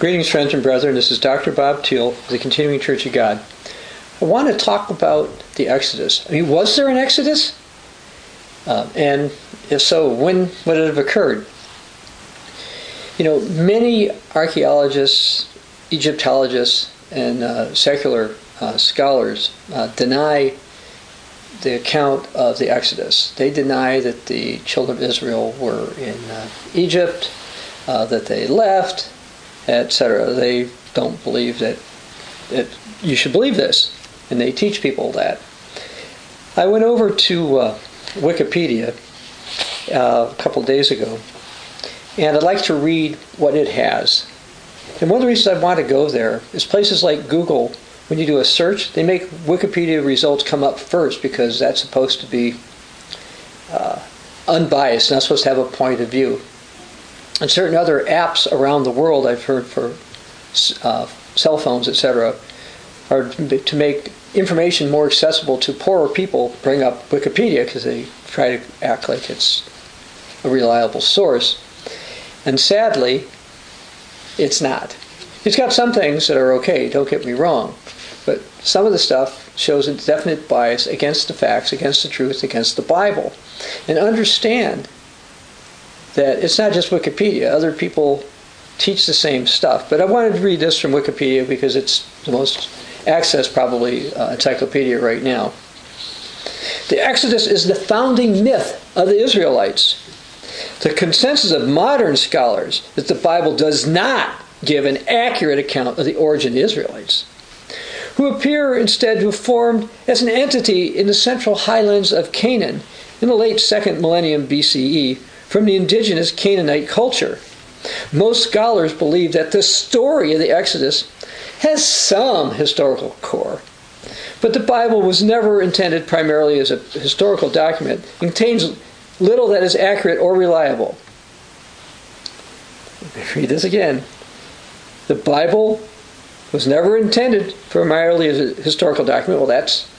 Greetings, friends and brethren. This is Dr. Bob Thiel of the Continuing Church of God. I want to talk about the Exodus. I mean, was there an Exodus? Uh, and if so, when would it have occurred? You know, many archaeologists, Egyptologists, and uh, secular uh, scholars uh, deny the account of the Exodus. They deny that the children of Israel were in uh, Egypt, uh, that they left, etc. They don't believe that, you should believe this, and they teach people that. I went over to uh, Wikipedia uh, a couple days ago, and I'd like to read what it has. And one of the reasons I want to go there is places like Google when you do a search, they make Wikipedia results come up first because that's supposed to be uh, unbiased, not supposed to have a point of view. And certain other apps around the world, I've heard for uh, cell phones, etc., are to make information more accessible to poorer people. Bring up Wikipedia because they try to act like it's a reliable source, and sadly, it's not. It's got some things that are okay. Don't get me wrong, but some of the stuff shows a definite bias against the facts, against the truth, against the Bible. And understand that it's not just Wikipedia. Other people teach the same stuff. But I wanted to read this from Wikipedia because it's the most accessed, probably, uh, encyclopedia right now. The Exodus is the founding myth of the Israelites. The consensus of modern scholars is that the Bible does not give an accurate account of the origin of the Israelites who appear instead to have formed as an entity in the central highlands of Canaan in the late second millennium BCE from the indigenous Canaanite culture. Most scholars believe that the story of the Exodus has some historical core, but the Bible was never intended primarily as a historical document and contains little that is accurate or reliable. Let me read this again. The Bible was never intended primarily as a historical document. Well, that's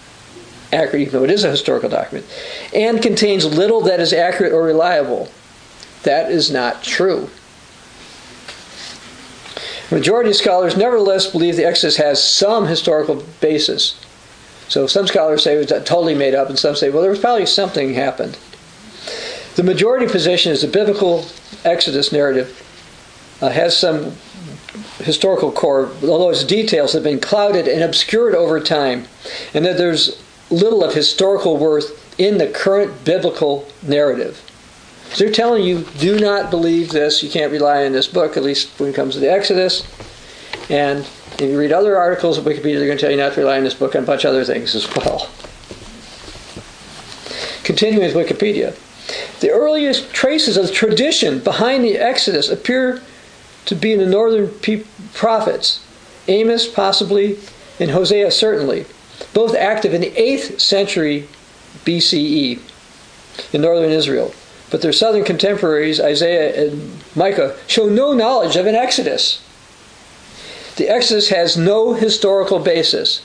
accurate, even though it is a historical document, and contains little that is accurate or reliable. That is not true. Majority of scholars nevertheless believe the Exodus has some historical basis. So some scholars say it was totally made up, and some say, well, there was probably something happened. The majority position is the biblical Exodus narrative uh, has some historical core, although its details have been clouded and obscured over time, and that there's little of historical worth in the current biblical narrative. So they're telling you, do not believe this. You can't rely on this book, at least when it comes to the Exodus. And if you read other articles of Wikipedia, they're going to tell you not to rely on this book and a bunch of other things as well. Continuing with Wikipedia. The earliest traces of tradition behind the Exodus appear to be in the northern prophets, Amos possibly, and Hosea certainly, both active in the 8th century BCE in northern Israel. But their southern contemporaries, Isaiah and Micah, show no knowledge of an Exodus. The Exodus has no historical basis.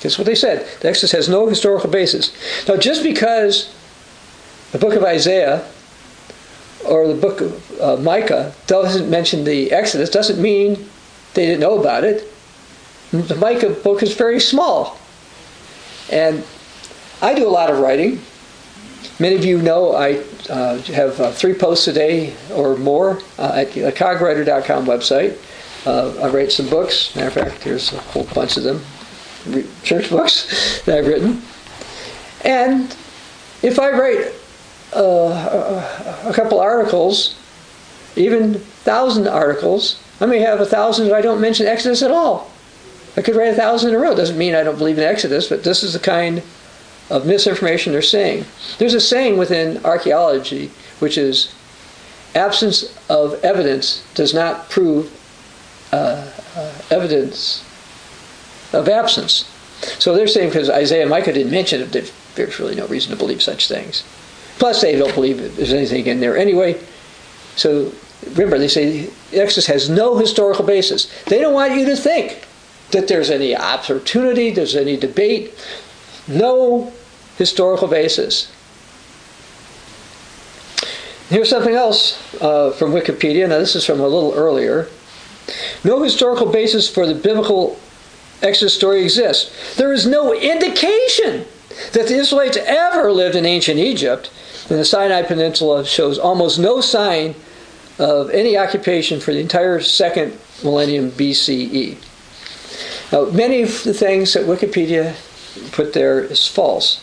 That's what they said. The Exodus has no historical basis. Now, just because the book of Isaiah or the book of uh, Micah doesn't mention the Exodus, doesn't mean they didn't know about it. The Micah book is very small. And I do a lot of writing. Many of you know I uh, have uh, three posts a day or more uh, at the cogwriter.com website. Uh, I write some books. Matter of fact, here's a whole bunch of them church books that I've written. And if I write uh, a couple articles, even thousand articles. I may have a thousand if I don't mention Exodus at all. I could write a thousand in a row. Doesn't mean I don't believe in Exodus, but this is the kind of misinformation they're saying. There's a saying within archaeology which is absence of evidence does not prove uh, uh, evidence of absence. So they're saying because Isaiah and Micah didn't mention it, there's really no reason to believe such things. Plus, they don't believe there's anything in there anyway. So remember, they say Exodus has no historical basis. They don't want you to think that there's any opportunity, there's any debate. No historical basis. Here's something else uh, from Wikipedia. Now, this is from a little earlier. No historical basis for the biblical Exodus story exists. There is no indication that the Israelites ever lived in ancient Egypt, and the Sinai Peninsula shows almost no sign of any occupation for the entire second millennium BCE. Now, many of the things that Wikipedia put there is false.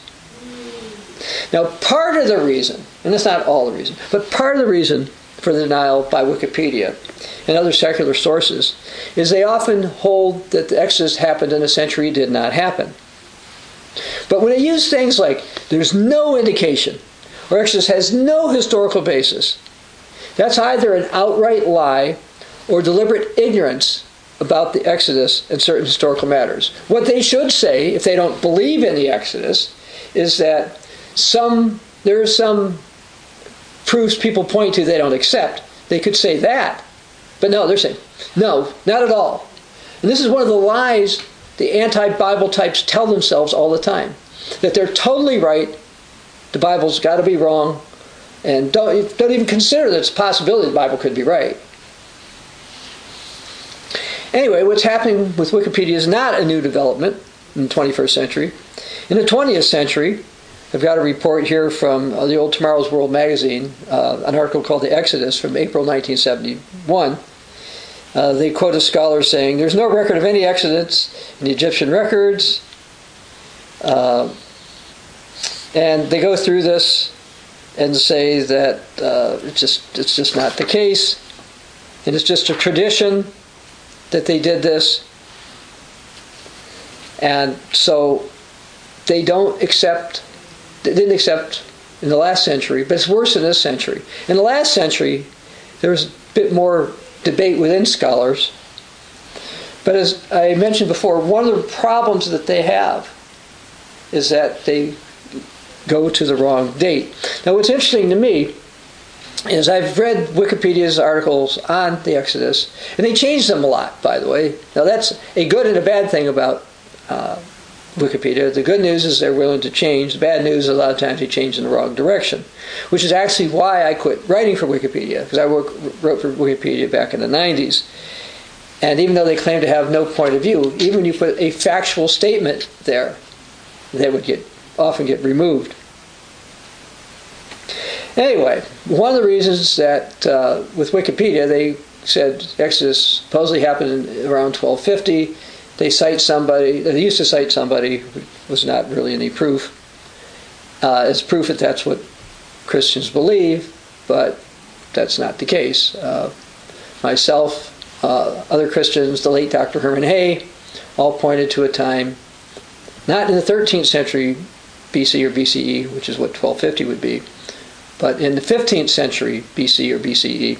Now, part of the reason, and that's not all the reason, but part of the reason for the denial by Wikipedia and other secular sources is they often hold that the Exodus happened in a century did not happen. But when they use things like there's no indication or Exodus has no historical basis, that's either an outright lie or deliberate ignorance about the Exodus and certain historical matters. What they should say, if they don't believe in the Exodus, is that some there are some proofs people point to they don't accept. They could say that, but no, they're saying no, not at all. And this is one of the lies the anti-Bible types tell themselves all the time that they're totally right. The Bible's got to be wrong, and don't don't even consider that it's a possibility the Bible could be right. Anyway, what's happening with Wikipedia is not a new development in the 21st century. In the 20th century, I've got a report here from uh, the old Tomorrow's World magazine, uh, an article called The Exodus from April 1971. Uh, they quote a scholar saying, There's no record of any Exodus in the Egyptian records. Uh, and they go through this and say that uh, it's, just, it's just not the case. And it's just a tradition that they did this. And so they don't accept, didn't accept in the last century, but it's worse in this century. In the last century, there was a bit more debate within scholars. But as I mentioned before, one of the problems that they have is that they go to the wrong date. Now, what's interesting to me is I've read Wikipedia's articles on the Exodus, and they change them a lot, by the way. Now, that's a good and a bad thing about uh, Wikipedia. The good news is they're willing to change. The bad news is a lot of times they change in the wrong direction, which is actually why I quit writing for Wikipedia, because I work, wrote for Wikipedia back in the 90s. And even though they claim to have no point of view, even when you put a factual statement there, they would get often get removed. Anyway, one of the reasons that uh, with Wikipedia they said Exodus supposedly happened around 1250. They cite somebody, they used to cite somebody was not really any proof, uh, as proof that that's what Christians believe, but that's not the case. Uh, myself, uh, other Christians, the late Dr. Herman Hoeh, all pointed to a time, not in the 13th century BC or BCE, which is what 1250 would be, but in the 15th century BC or BCE,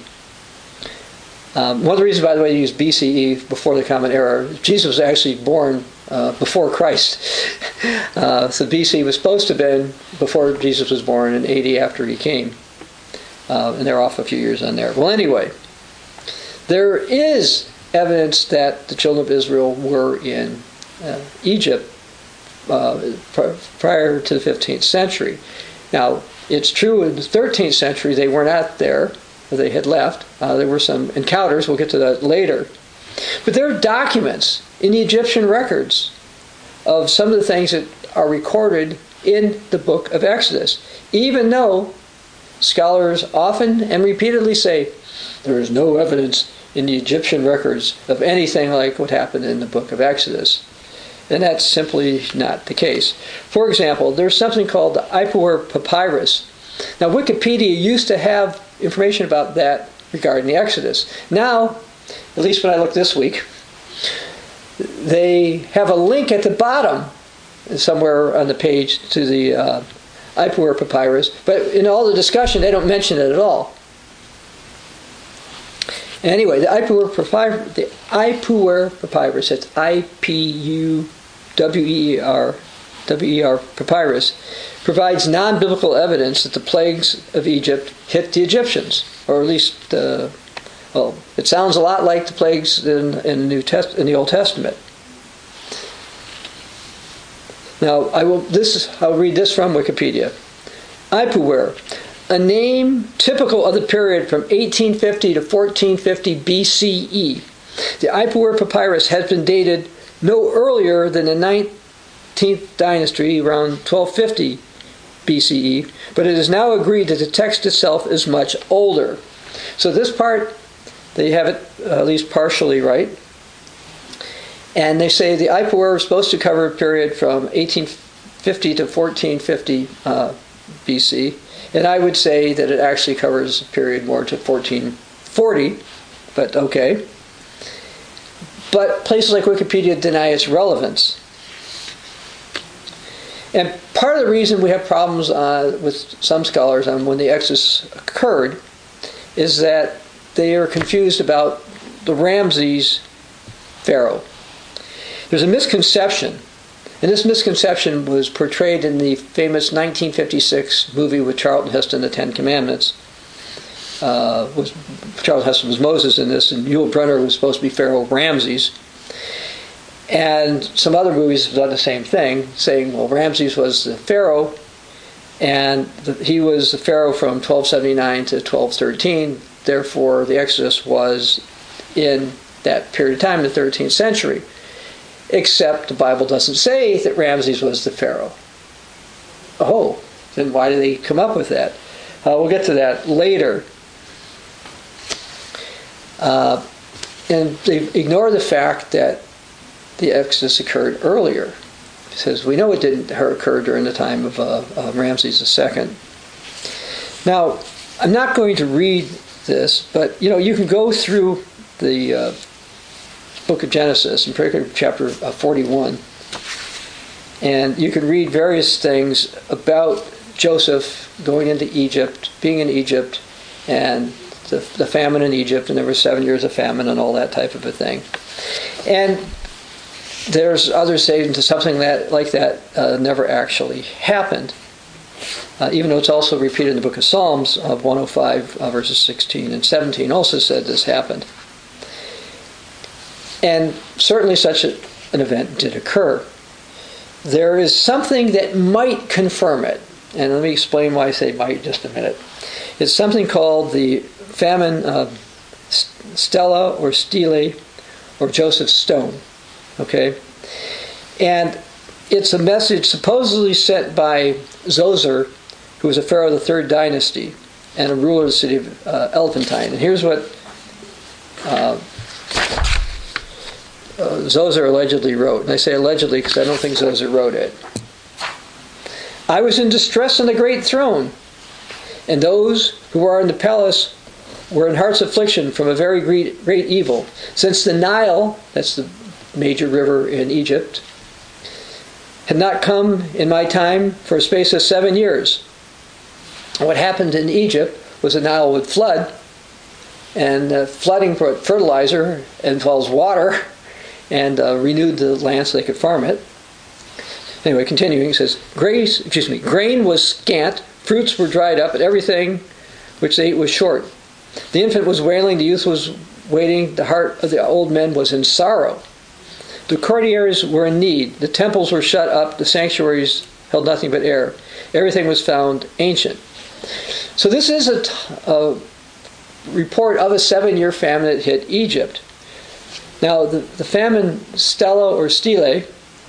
um, one of the reasons, by the way, to use BCE before the Common Era, Jesus was actually born uh, before Christ. Uh, so BC was supposed to have been before Jesus was born and AD after he came. Uh, and they're off a few years on there. Well, anyway, there is evidence that the children of Israel were in uh, Egypt uh, prior to the 15th century. Now, it's true in the 13th century they were not there, they had left. Uh, there were some encounters, we'll get to that later. But there are documents in the Egyptian records of some of the things that are recorded in the book of Exodus, even though scholars often and repeatedly say there is no evidence in the Egyptian records of anything like what happened in the book of Exodus. And that's simply not the case. For example, there's something called the Ipuwer Papyrus. Now, Wikipedia used to have information about that regarding the Exodus. Now, at least when I look this week, they have a link at the bottom somewhere on the page to the uh, Ipuwer Papyrus, but in all the discussion, they don't mention it at all. Anyway, the Ipuwer Papyrus, the Ipuwer Papyrus, it's I P U W E R W E R Papyrus, provides non biblical evidence that the plagues of Egypt hit the Egyptians, or at least, uh, well, it sounds a lot like the plagues in, in, the, New Test, in the Old Testament. Now, I will this I'll read this from Wikipedia. Ipuwer, a name typical of the period from 1850 to 1450 BCE, The Ipuwer papyrus has been dated no earlier than the 19th dynasty, around 1250 BCE, but it is now agreed that the text itself is much older. So this part, they have it at least partially right. And they say the Ipuwer is supposed to cover a period from 1850 to 1450 uh, BC. And I would say that it actually covers a period more to 1440, but okay. But places like Wikipedia deny its relevance. And part of the reason we have problems uh, with some scholars on when the Exodus occurred is that they are confused about the Ramses Pharaoh. There's a misconception, and this misconception was portrayed in the famous 1956 movie with Charlton Heston, The Ten Commandments. Uh, was, Charlton Heston was Moses in this, and Yul Brynner was supposed to be Pharaoh Ramses. And some other movies have done the same thing, saying, well, Ramses was the Pharaoh, and the, he was the Pharaoh from 1279 to 1213. Therefore, the Exodus was in that period of time, the 13th century. Except the Bible doesn't say that Ramses was the Pharaoh. Oh, then why did they come up with that? Uh, we'll get to that later. Uh, and they ignore the fact that the Exodus occurred earlier. He says, we know it didn't occur during the time of uh, uh, Ramses II. Now, I'm not going to read this, but you know, you can go through the uh, book of Genesis, in particular chapter uh, 41, and you can read various things about Joseph going into Egypt, being in Egypt, and the, the famine in Egypt, and there were seven years of famine and all that type of a thing. And there's others saying to something that like that uh, never actually happened. Uh, even though it's also repeated in the book of Psalms of 105 uh, verses 16 and 17 also said this happened. And certainly such a, an event did occur. There is something that might confirm it. And let me explain why I say might just a minute. It's something called the famine of Stella or Stele or Joseph Stone. Okay? And it's a message supposedly sent by Zoser, who was a pharaoh of the third dynasty and a ruler of the city of uh, Elephantine. And here's what uh, uh, Zoser allegedly wrote. And I say allegedly because I don't think Zoser wrote it. I was in distress on the great throne, and those who are in the palace were in heart's affliction from a very great, great evil. Since the Nile, that's the major river in Egypt, had not come in my time for a space of seven years. What happened in Egypt was the Nile would flood, and uh, flooding brought fertilizer involves water, and uh, renewed the land so they could farm it. Anyway, continuing, he says, Grace, excuse me, grain was scant, fruits were dried up, and everything which they ate was short. The infant was wailing, the youth was waiting, the heart of the old men was in sorrow. The courtiers were in need, the temples were shut up, the sanctuaries held nothing but air. Everything was found ancient. So this is a, t- a report of a seven-year famine that hit Egypt. Now, the, the famine Stella or Stele,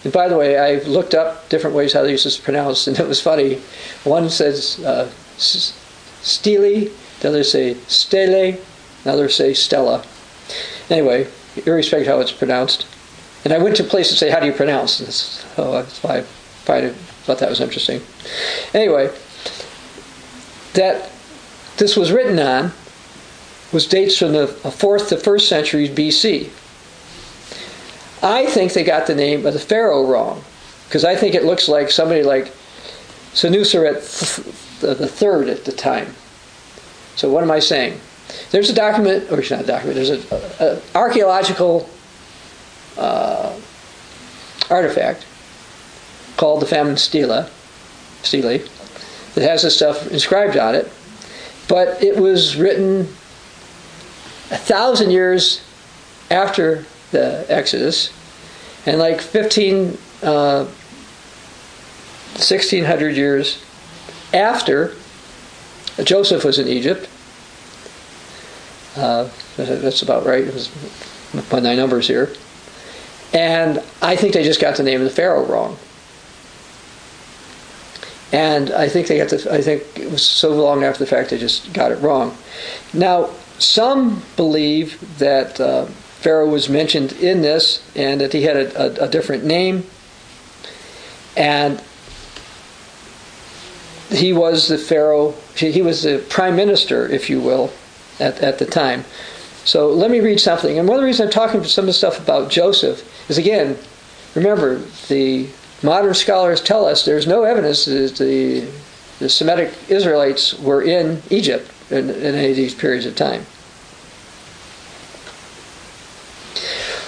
and by the way, I looked up different ways how these is pronounced, and it was funny. One says uh, Stele, the other say Stele, another say Stella. Anyway, irrespective of how it's pronounced. And I went to places to say, how do you pronounce this? Oh, that's why I thought that was interesting. Anyway, that this was written on was dates from the uh, 4th to 1st centuries BC. I think they got the name of the pharaoh wrong because I think it looks like somebody like Senuseret the third at the time. So what am I saying? There's a document, or it's not a document. There's an archaeological uh, artifact called the famine stela, stele, that has this stuff inscribed on it, but it was written a thousand years after the Exodus, and like 15, uh, 1600 years after Joseph was in Egypt. Uh, that's about right. It was by my numbers here. And I think they just got the name of the Pharaoh wrong. And I think they got the, I think it was so long after the fact they just got it wrong. Now, some believe that uh, Pharaoh was mentioned in this and that he had a, a, a different name. And he was the Pharaoh, he was the prime minister, if you will, at, at the time. So let me read something. And one of the reasons I'm talking some of the stuff about Joseph is again, remember, the modern scholars tell us there's no evidence that the, the Semitic Israelites were in Egypt in, in any of these periods of time.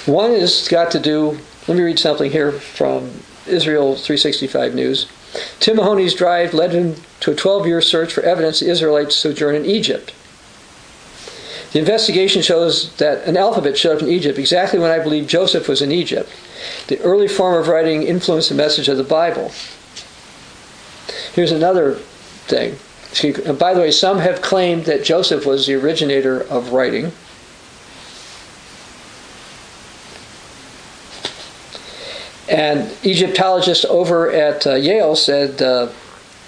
One has got to do, let me read something here from Israel 365 News. Tim Mahoney's drive led him to a 12 year search for evidence the Israelites sojourned in Egypt. The investigation shows that an alphabet showed up in Egypt exactly when I believe Joseph was in Egypt. The early form of writing influenced the message of the Bible. Here's another thing. And By the way, some have claimed that Joseph was the originator of writing. And Egyptologists over at uh, Yale said uh,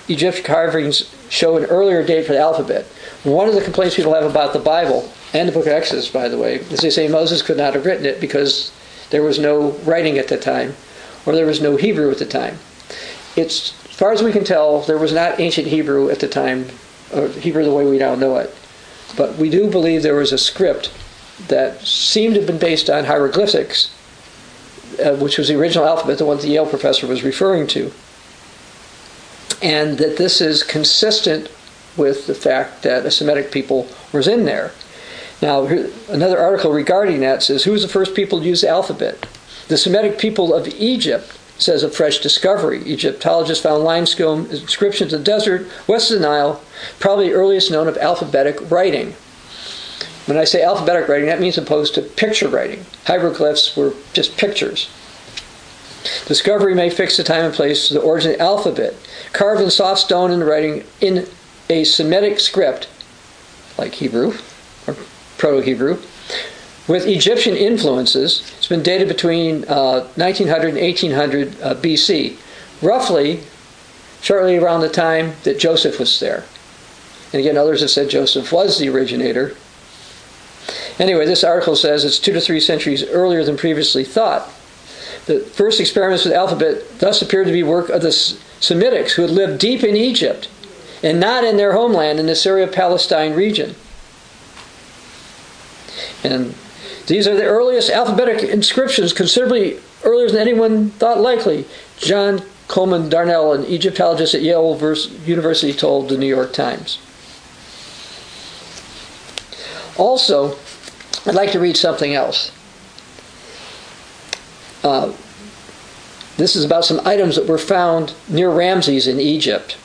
Egyptian carvings show an earlier date for the alphabet. One of the complaints people have about the Bible and the book of Exodus, by the way, is they say Moses could not have written it because there was no writing at the time, or there was no Hebrew at the time. It's, as far as we can tell, there was not ancient Hebrew at the time, or Hebrew the way we now know it. But we do believe there was a script that seemed to have been based on hieroglyphics, uh, which was the original alphabet, the one the Yale professor was referring to. And that this is consistent with the fact that a Semitic people was in there. Now, another article regarding that says Who was the first people to use the alphabet? The Semitic people of Egypt, says a fresh discovery. Egyptologists found limestone inscriptions in the desert west of the Nile, probably the earliest known of alphabetic writing. When I say alphabetic writing, that means opposed to picture writing. Hieroglyphs were just pictures. Discovery may fix the time and place of the origin of the alphabet. Carved in soft stone in writing in a Semitic script, like Hebrew or Proto Hebrew, with Egyptian influences. It's been dated between uh, 1900 and 1800 uh, BC, roughly shortly around the time that Joseph was there. And again, others have said Joseph was the originator. Anyway, this article says it's two to three centuries earlier than previously thought. The first experiments with alphabet thus appeared to be work of the Semitics who had lived deep in Egypt and not in their homeland in the Syria Palestine region. And these are the earliest alphabetic inscriptions, considerably earlier than anyone thought likely. John Coleman Darnell, an Egyptologist at Yale University, told the New York Times. Also, I'd like to read something else. Uh, this is about some items that were found near Ramses in Egypt.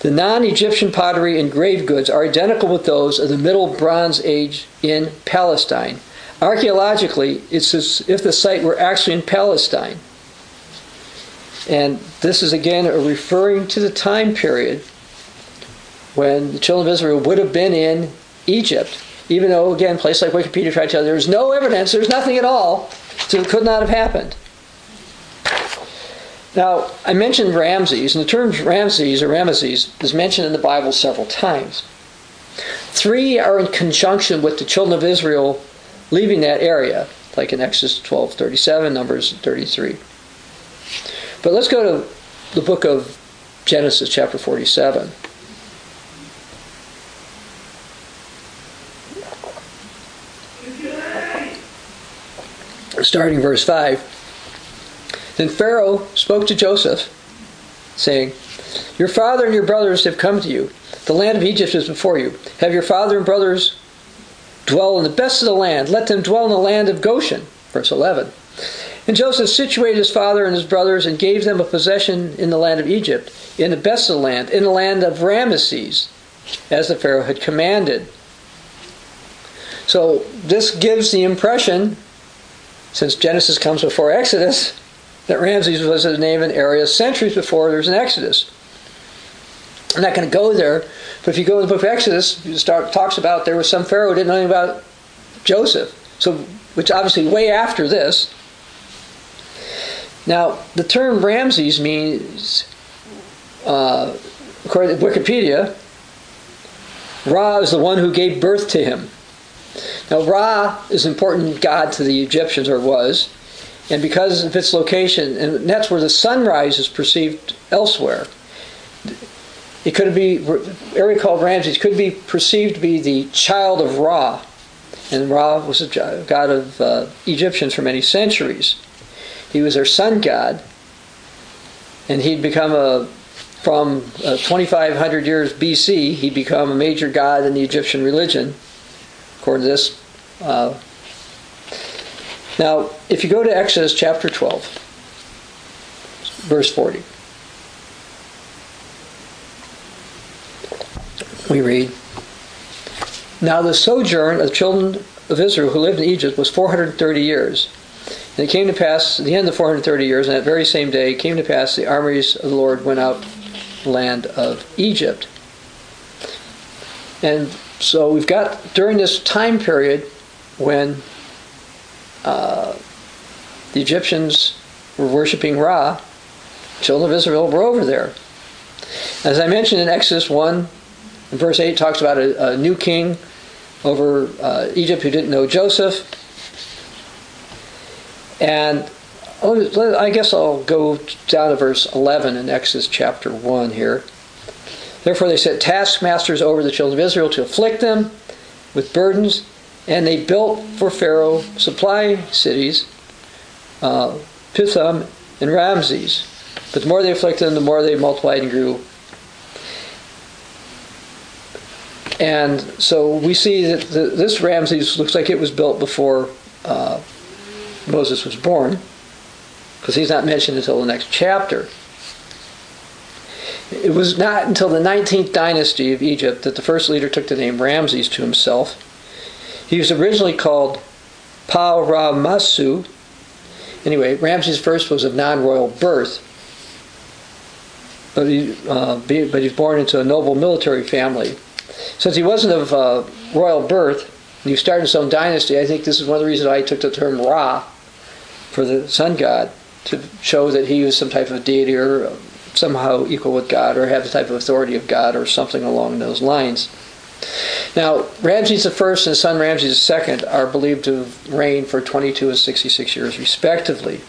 The non Egyptian pottery and grave goods are identical with those of the Middle Bronze Age in Palestine. Archaeologically, it's as if the site were actually in Palestine. And this is again referring to the time period when the children of Israel would have been in Egypt. Even though, again, places like Wikipedia try to tell you there's no evidence, there's nothing at all, so it could not have happened. Now, I mentioned Ramses, and the term Ramses or Ramesses is mentioned in the Bible several times. Three are in conjunction with the children of Israel leaving that area, like in Exodus 12 37, Numbers 33. But let's go to the book of Genesis, chapter 47. Starting verse 5. Then Pharaoh spoke to Joseph, saying, Your father and your brothers have come to you. The land of Egypt is before you. Have your father and brothers dwell in the best of the land. Let them dwell in the land of Goshen. Verse 11. And Joseph situated his father and his brothers and gave them a possession in the land of Egypt, in the best of the land, in the land of Ramesses, as the Pharaoh had commanded. So this gives the impression, since Genesis comes before Exodus, that Ramses was the name of an area centuries before there was an Exodus. I'm not going to go there, but if you go to the book of Exodus, it start, talks about there was some Pharaoh who didn't know anything about Joseph. So which obviously way after this. Now, the term Ramses means, uh, according to Wikipedia, Ra is the one who gave birth to him. Now, Ra is an important god to the Egyptians, or was, and because of its location, and that's where the sunrise is perceived elsewhere. It could be area called Ramses could be perceived to be the child of Ra, and Ra was a god of uh, Egyptians for many centuries. He was their sun god, and he'd become a from uh, 2,500 years BC. He'd become a major god in the Egyptian religion, according to this. Uh, now, if you go to Exodus chapter 12, verse 40. we read Now the sojourn of the children of Israel who lived in Egypt was 430 years. And it came to pass, at the end of 430 years, and that very same day, came to pass the armies of the Lord went out the land of Egypt. And so we've got during this time period when uh, the Egyptians were worshiping Ra, children of Israel were over there. As I mentioned in Exodus 1, in verse 8 talks about a, a new king over uh, Egypt who didn't know Joseph. And I guess I'll go down to verse 11 in Exodus chapter 1 here. Therefore, they set taskmasters over the children of Israel to afflict them with burdens, and they built for Pharaoh supply cities, uh, Pithom and Ramses. But the more they afflicted them, the more they multiplied and grew And so we see that the, this Ramses looks like it was built before uh, Moses was born, because he's not mentioned until the next chapter. It was not until the 19th dynasty of Egypt that the first leader took the name Ramses to himself. He was originally called Pa-ra-masu. Anyway, Ramses first was of non-royal birth, but he, uh, but he was born into a noble military family since he wasn't of uh, royal birth, he started his own dynasty, I think this is one of the reasons I took the term Ra for the sun god to show that he was some type of deity or somehow equal with God or have the type of authority of God or something along those lines. Now, Ramses I and his son Ramses II are believed to have reigned for 22 and 66 years respectively.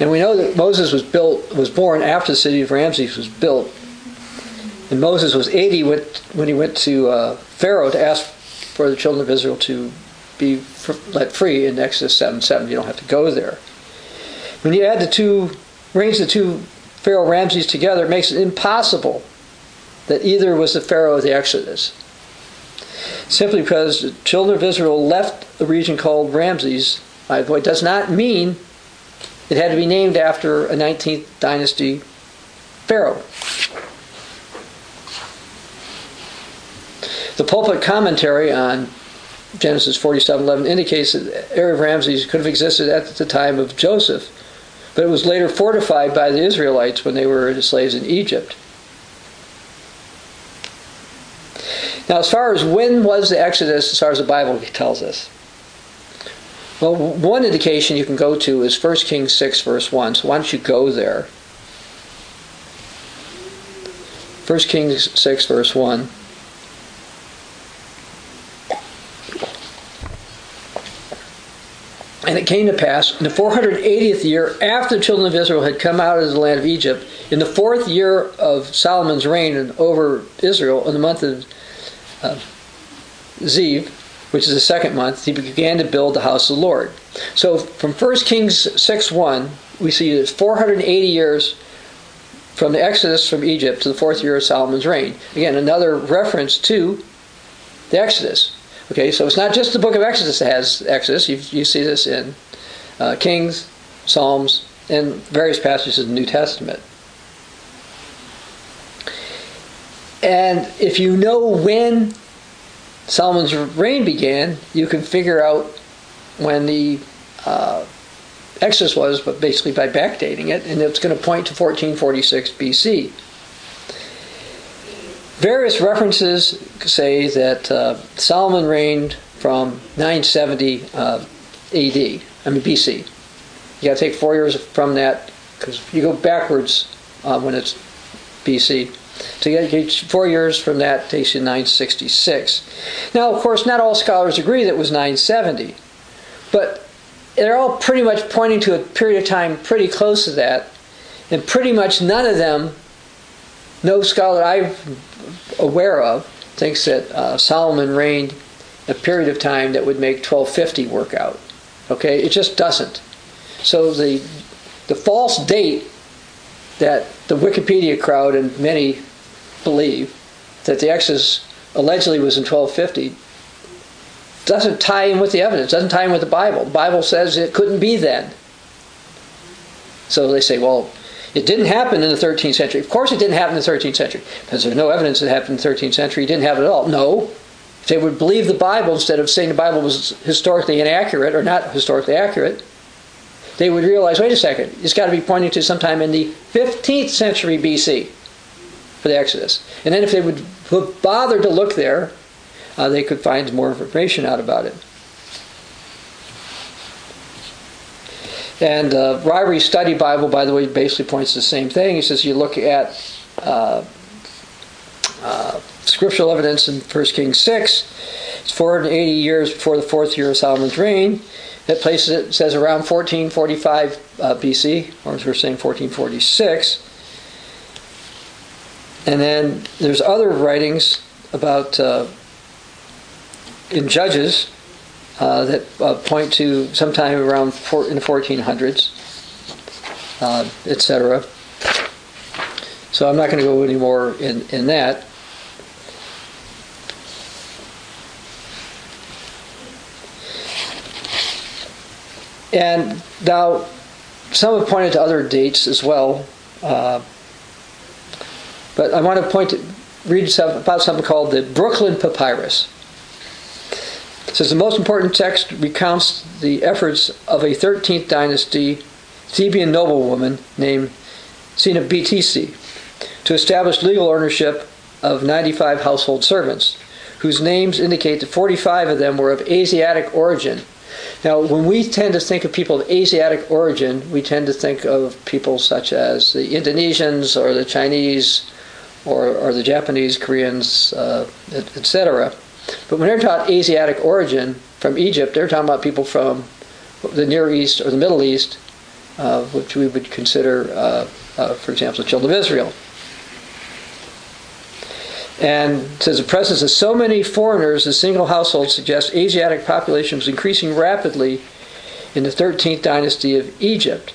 And we know that Moses was built was born after the city of Ramses was built and Moses was 80 when he went to uh, Pharaoh to ask for the children of Israel to be let free in Exodus 7 7. You don't have to go there. When you add the two, range the two Pharaoh Ramses together, it makes it impossible that either was the Pharaoh of the Exodus. Simply because the children of Israel left a region called Ramses, it does not mean it had to be named after a 19th dynasty Pharaoh. The pulpit commentary on Genesis 47:11 indicates that the area of Ramses could have existed at the time of Joseph, but it was later fortified by the Israelites when they were slaves in Egypt. Now, as far as when was the Exodus, as far as the Bible tells us, well, one indication you can go to is 1 Kings 6, verse 1. So why don't you go there? 1 Kings 6, verse 1. And it came to pass in the 480th year after the children of Israel had come out of the land of Egypt, in the fourth year of Solomon's reign over Israel, in the month of uh, Ziv, which is the second month, he began to build the house of the Lord. So from 1 Kings 6 1, we see it's 480 years from the Exodus from Egypt to the fourth year of Solomon's reign. Again, another reference to the Exodus. Okay, so it's not just the book of Exodus that has Exodus. You, you see this in uh, Kings, Psalms, and various passages of the New Testament. And if you know when Solomon's reign began, you can figure out when the uh, Exodus was, but basically by backdating it, and it's going to point to 1446 BC. Various references say that uh, Solomon reigned from 970 uh, AD, I mean BC. You got to take four years from that because you go backwards uh, when it's BC. So you get four years from that takes you 966. Now, of course, not all scholars agree that it was 970, but they're all pretty much pointing to a period of time pretty close to that, and pretty much none of them, no scholar I'm aware of, thinks that uh, Solomon reigned a period of time that would make 1250 work out. Okay, it just doesn't. So the the false date that the Wikipedia crowd and many believe that the Exodus allegedly was in 1250 doesn't tie in with the evidence, doesn't tie in with the Bible. The Bible says it couldn't be then. So they say, well, it didn't happen in the 13th century. Of course, it didn't happen in the 13th century because there's no evidence it happened in the 13th century. It didn't happen at all. No. If they would believe the Bible instead of saying the Bible was historically inaccurate or not historically accurate, they would realize wait a second, it's got to be pointing to sometime in the 15th century BC for the Exodus. And then if they would bother to look there, uh, they could find more information out about it. And uh, Ryrie's study Bible, by the way, basically points to the same thing. He says you look at uh, uh, scriptural evidence in 1 Kings 6, it's 480 years before the fourth year of Solomon's reign. That places it, says around 1445 uh, BC, or as we're saying 1446. And then there's other writings about uh, in Judges uh, that uh, point to sometime around four, in the 1400s, uh, etc. So I'm not going to go any more in, in that. And now, some have pointed to other dates as well, uh, but I want to point to, read some, about something called the Brooklyn Papyrus. It says the most important text recounts the efforts of a 13th dynasty Theban noblewoman named Senebtisi to establish legal ownership of 95 household servants, whose names indicate that 45 of them were of Asiatic origin now, when we tend to think of people of Asiatic origin, we tend to think of people such as the Indonesians or the Chinese or, or the Japanese, Koreans, uh, etc. But when they're taught Asiatic origin from Egypt, they're talking about people from the Near East or the Middle East, uh, which we would consider, uh, uh for example, the children of Israel. And says the presence of so many foreigners in single households suggests Asiatic population was increasing rapidly in the 13th dynasty of Egypt.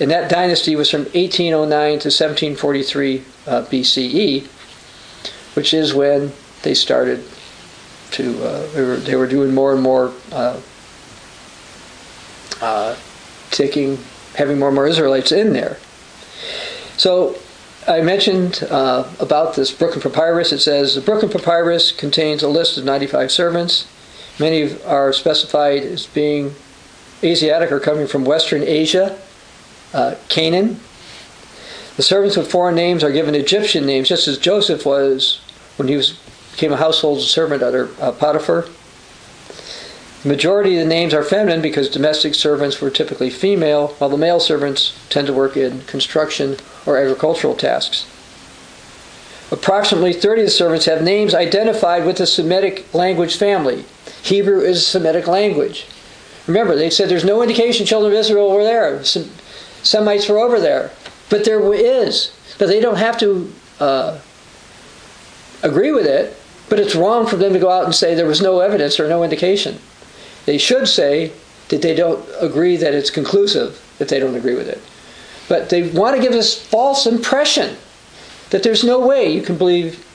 And that dynasty was from 1809 to 1743 uh, BCE, which is when they started to, uh, they, were, they were doing more and more uh, uh taking, having more and more Israelites in there. So I mentioned uh, about this Brooklyn Papyrus. It says the Brooklyn Papyrus contains a list of 95 servants. Many are specified as being Asiatic or coming from Western Asia, uh, Canaan. The servants with foreign names are given Egyptian names, just as Joseph was when he was, became a household servant under uh, Potiphar. The majority of the names are feminine because domestic servants were typically female, while the male servants tend to work in construction or agricultural tasks. Approximately 30 of the servants have names identified with the Semitic language family. Hebrew is a Semitic language. Remember, they said there's no indication children of Israel were there. Some Semites were over there. But there is. But they don't have to uh, agree with it. But it's wrong for them to go out and say there was no evidence or no indication. They should say that they don't agree that it's conclusive that they don't agree with it. But they want to give this false impression that there's no way you can believe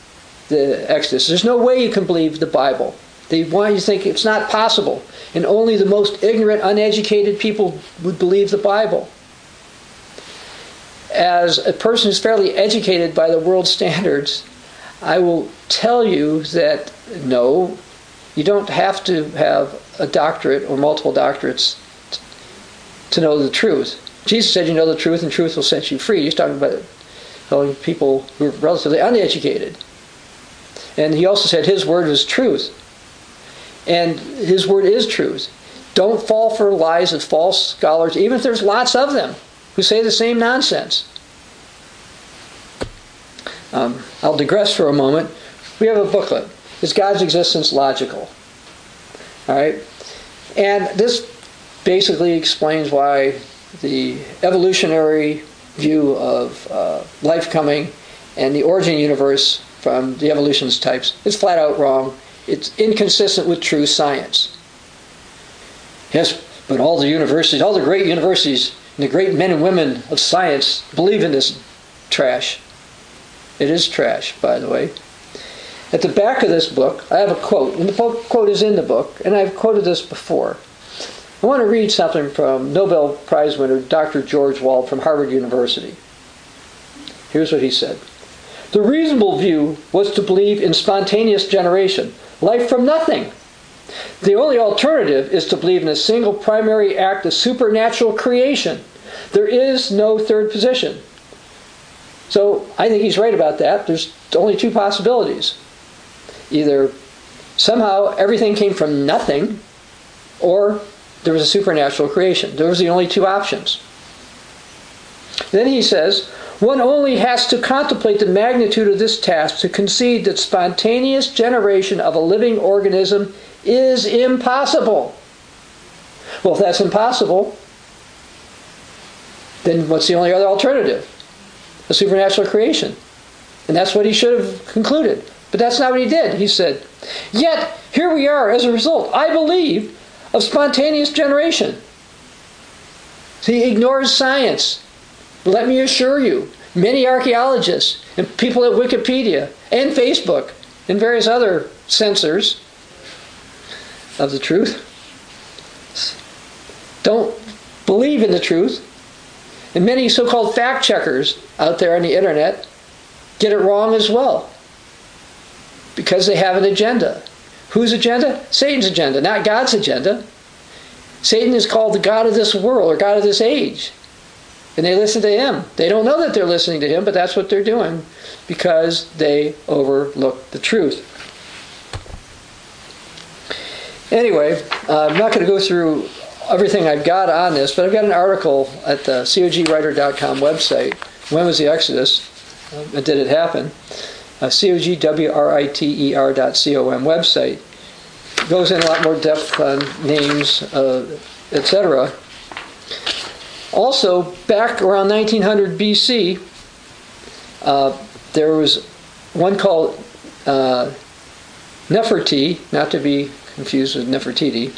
the Exodus. There's no way you can believe the Bible. They want you to think it's not possible. And only the most ignorant, uneducated people would believe the Bible. As a person who's fairly educated by the world standards, I will tell you that no, you don't have to have a doctorate or multiple doctorates to know the truth. Jesus said, You know the truth, and truth will set you free. He's talking about telling people who are relatively uneducated. And he also said his word was truth. And his word is truth. Don't fall for lies of false scholars, even if there's lots of them who say the same nonsense. Um, I'll digress for a moment. We have a booklet. Is God's existence logical? All right? And this basically explains why the evolutionary view of uh, life coming and the origin universe from the evolutionist types is flat out wrong. It's inconsistent with true science. Yes, but all the universities, all the great universities, and the great men and women of science believe in this trash. It is trash, by the way. At the back of this book, I have a quote, and the quote is in the book, and I've quoted this before. I want to read something from Nobel Prize winner Dr. George Wald from Harvard University. Here's what he said The reasonable view was to believe in spontaneous generation, life from nothing. The only alternative is to believe in a single primary act of supernatural creation. There is no third position. So I think he's right about that. There's only two possibilities. Either somehow everything came from nothing, or there was a supernatural creation. Those are the only two options. Then he says, one only has to contemplate the magnitude of this task to concede that spontaneous generation of a living organism is impossible. Well, if that's impossible, then what's the only other alternative? A supernatural creation. And that's what he should have concluded. But that's not what he did. He said, Yet, here we are as a result, I believe, of spontaneous generation. he ignores science. Let me assure you, many archaeologists and people at Wikipedia and Facebook and various other censors of the truth don't believe in the truth. And many so called fact checkers out there on the internet get it wrong as well because they have an agenda. Whose agenda? Satan's agenda, not God's agenda. Satan is called the God of this world or God of this age. And they listen to him. They don't know that they're listening to him, but that's what they're doing because they overlook the truth. Anyway, uh, I'm not going to go through everything I've got on this, but I've got an article at the cogwriter.com website. When was the Exodus? Uh, did it happen? Uh, cogwriter dot com website goes in a lot more depth on names, uh, etc. Also, back around 1900 BC, uh, there was one called uh, Neferti, not to be confused with Nefertiti,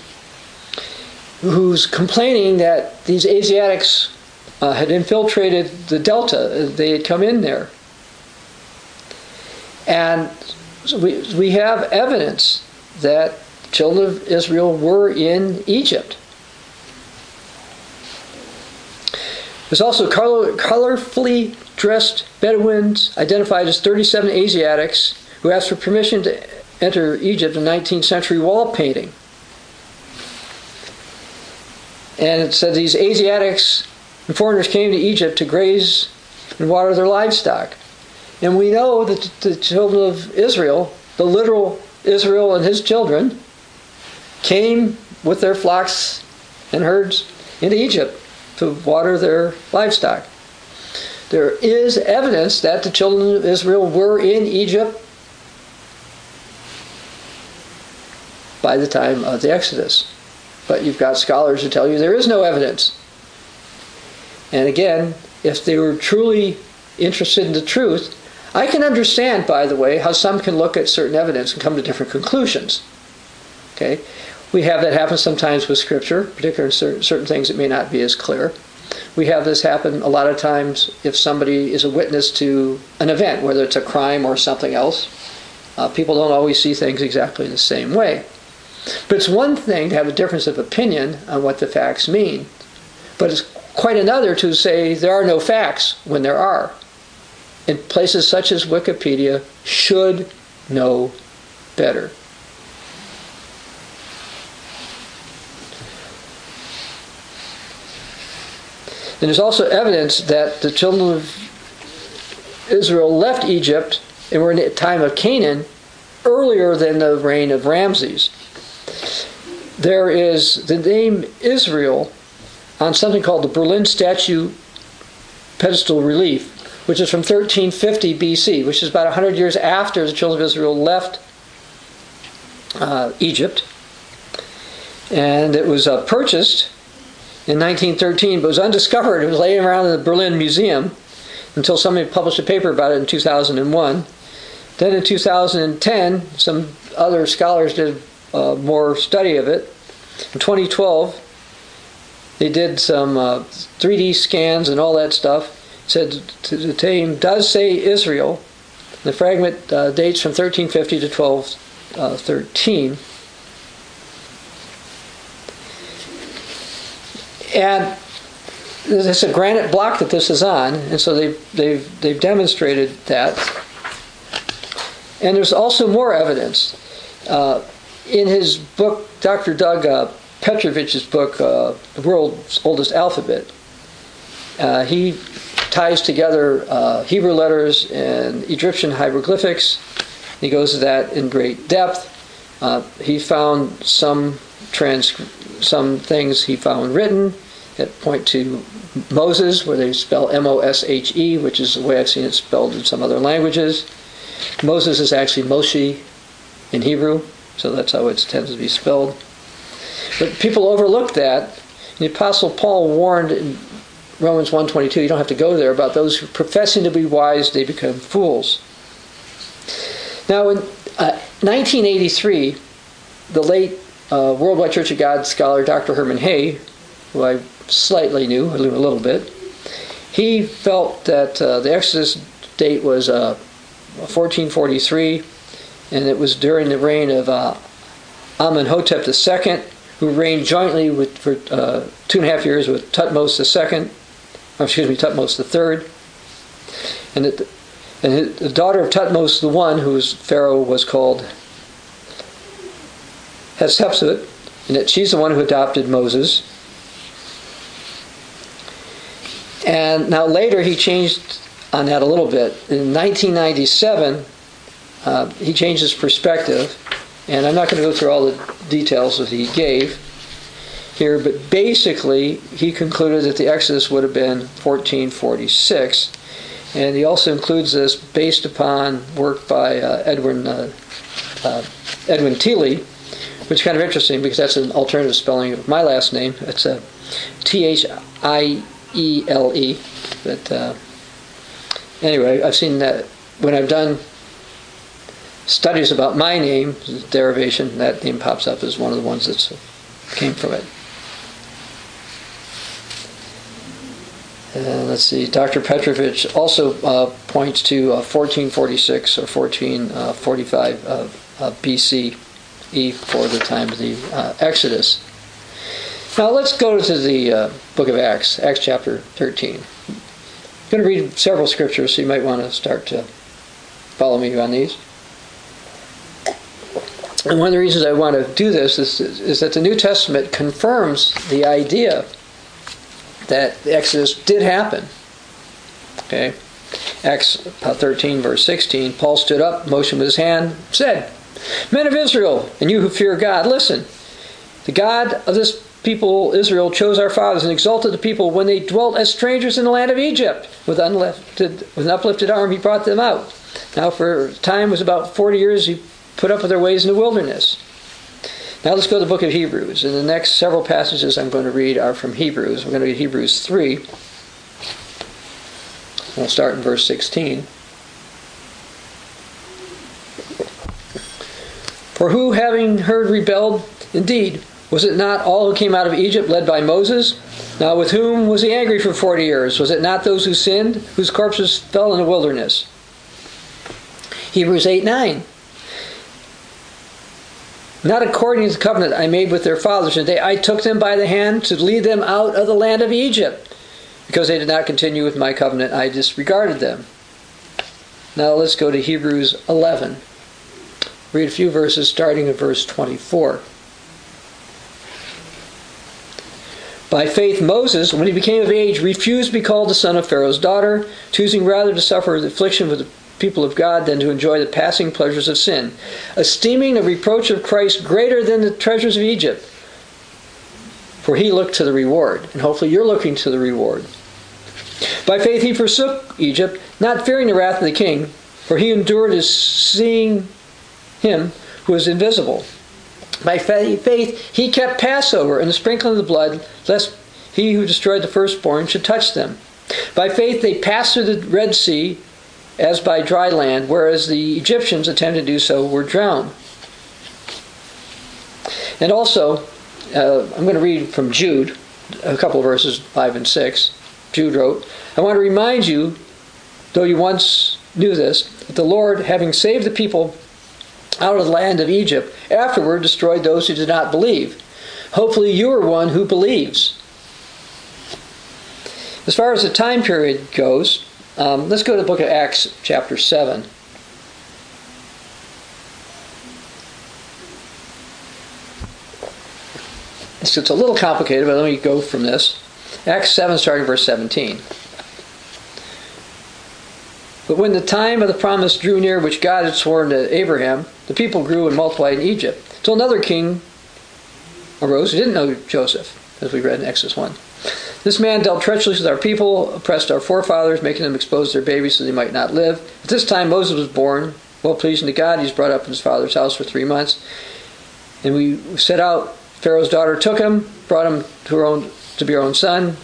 who's complaining that these Asiatics uh, had infiltrated the delta. They had come in there. And we, we have evidence that children of Israel were in Egypt. There's also color, colorfully dressed Bedouins identified as 37 Asiatics who asked for permission to enter Egypt in 19th century wall painting. And it said these Asiatics and foreigners came to Egypt to graze and water their livestock. And we know that the children of Israel, the literal Israel and his children, came with their flocks and herds into Egypt to water their livestock. There is evidence that the children of Israel were in Egypt by the time of the Exodus. But you've got scholars who tell you there is no evidence. And again, if they were truly interested in the truth, I can understand, by the way, how some can look at certain evidence and come to different conclusions. Okay? We have that happen sometimes with Scripture, particularly in certain things that may not be as clear. We have this happen a lot of times if somebody is a witness to an event, whether it's a crime or something else. Uh, people don't always see things exactly the same way. But it's one thing to have a difference of opinion on what the facts mean, but it's quite another to say there are no facts when there are. And places such as Wikipedia should know better. And there's also evidence that the children of Israel left Egypt and were in the time of Canaan earlier than the reign of Ramses. there is the name Israel on something called the Berlin Statue pedestal relief, which is from 1350 BC, which is about 100 years after the children of Israel left uh, Egypt. And it was uh, purchased in 1913, but was undiscovered. It was laying around in the Berlin Museum until somebody published a paper about it in 2001. Then in 2010, some other scholars did uh, more study of it. In 2012, they did some uh, 3D scans and all that stuff. Said the name does say Israel. The fragment uh, dates from 1350 to 1213. And it's a granite block that this is on, and so they've, they've, they've demonstrated that. And there's also more evidence. Uh, in his book, Dr. Doug uh, Petrovich's book, uh, The World's Oldest Alphabet, uh, he ties together uh, Hebrew letters and Egyptian hieroglyphics. He goes to that in great depth. Uh, he found some trans, some things he found written that point to Moses, where they spell M O S H E, which is the way I've seen it spelled in some other languages. Moses is actually Moshe in Hebrew, so that's how it tends to be spelled. But people overlook that. The Apostle Paul warned in Romans 1.22, you don't have to go there, about those who professing to be wise, they become fools. Now in uh, 1983, the late uh, Worldwide Church of God scholar Dr. Herman Hoeh, who I slightly knew, a little bit, he felt that uh, the Exodus date was uh, 1443, and it was during the reign of uh, Amenhotep II, who reigned jointly with, for uh, two and a half years with Thutmose II, oh, excuse me, Thutmose III. And, it, and his, the daughter of Thutmose the One, whose pharaoh was called Hatshepsut, and that she's the one who adopted Moses. And now later he changed on that a little bit. In 1997, uh, he changed his perspective, and I'm not going to go through all the details that he gave here, but basically he concluded that the Exodus would have been 1446, and he also includes this based upon work by uh, Edwin uh, uh Edwin Thiele, which is kind of interesting because that's an alternative spelling of my last name. It's a T H I E L E, but uh, anyway, I've seen that when I've done studies about my name, derivation, that name pops up as one of the ones that came from it. Uh, let's see, Dr. Petrovich also uh, points to uh, 1446 or 1445 uh, uh, BCE for the time of the uh, Exodus. Now let's go to the book of Acts, Acts chapter 13. I'm going to read several scriptures, so you might want to start to follow me on these. And one of the reasons I want to do this is, is that the New Testament confirms the idea that the Exodus did happen. Okay? Acts 13, verse 16, Paul stood up, motioned with his hand, said, Men of Israel, and you who fear God, listen. The God of this people Israel chose our fathers and exalted the people when they dwelt as strangers in the land of Egypt. With, unlifted, with an uplifted arm, he brought them out. Now, for time was about 40 years, he put up with their ways in the wilderness. Now let's go to the book of Hebrews. And the next several passages I'm going to read are from Hebrews. We're going to read Hebrews 3. We'll start in verse 16. For who, having heard, rebelled? Indeed, was it not all who came out of Egypt led by Moses? Now, with whom was he angry for forty years? Was it not those who sinned, whose corpses fell in the wilderness? Hebrews 8 9. Not according to the covenant I made with their fathers in the day I took them by the hand to lead them out of the land of Egypt. Because they did not continue with my covenant, I disregarded them. Now let's go to Hebrews 11. Read a few verses starting at verse 24. By faith, Moses, when he became of age, refused to be called the son of Pharaoh's daughter, choosing rather to suffer the affliction with the people of God than to enjoy the passing pleasures of sin, esteeming the reproach of Christ greater than the treasures of Egypt, for he looked to the reward. And hopefully you're looking to the reward. By faith he forsook Egypt, not fearing the wrath of the king, for he endured as seeing him who is invisible. By faith he kept Passover and the sprinkling of the blood, lest he who destroyed the firstborn should touch them. By faith they passed through the Red Sea as by dry land, whereas the Egyptians attempted to do so were drowned. And also, uh, I'm going to read from Jude, a couple of verses, 5 and 6. Jude wrote, I want to remind you, though you once knew this, that the Lord, having saved the people out of the land of Egypt, afterward destroyed those who did not believe. Hopefully, you are one who believes. As far as the time period goes, um, let's go to the book of Acts, chapter 7. It's a little complicated, but let me go from this. Acts 7, starting verse 17. But when the time of the promise drew near which God had sworn to Abraham, the people grew and multiplied in Egypt. Till another king arose who didn't know Joseph, as we read in Exodus 1. This man dealt treacherously with our people, oppressed our forefathers, making them expose their babies so they might not live. At this time Moses was born, well pleasing to God. He was brought up in his father's house for three months. And we set out. Pharaoh's daughter took him, brought him to her own to be her own son.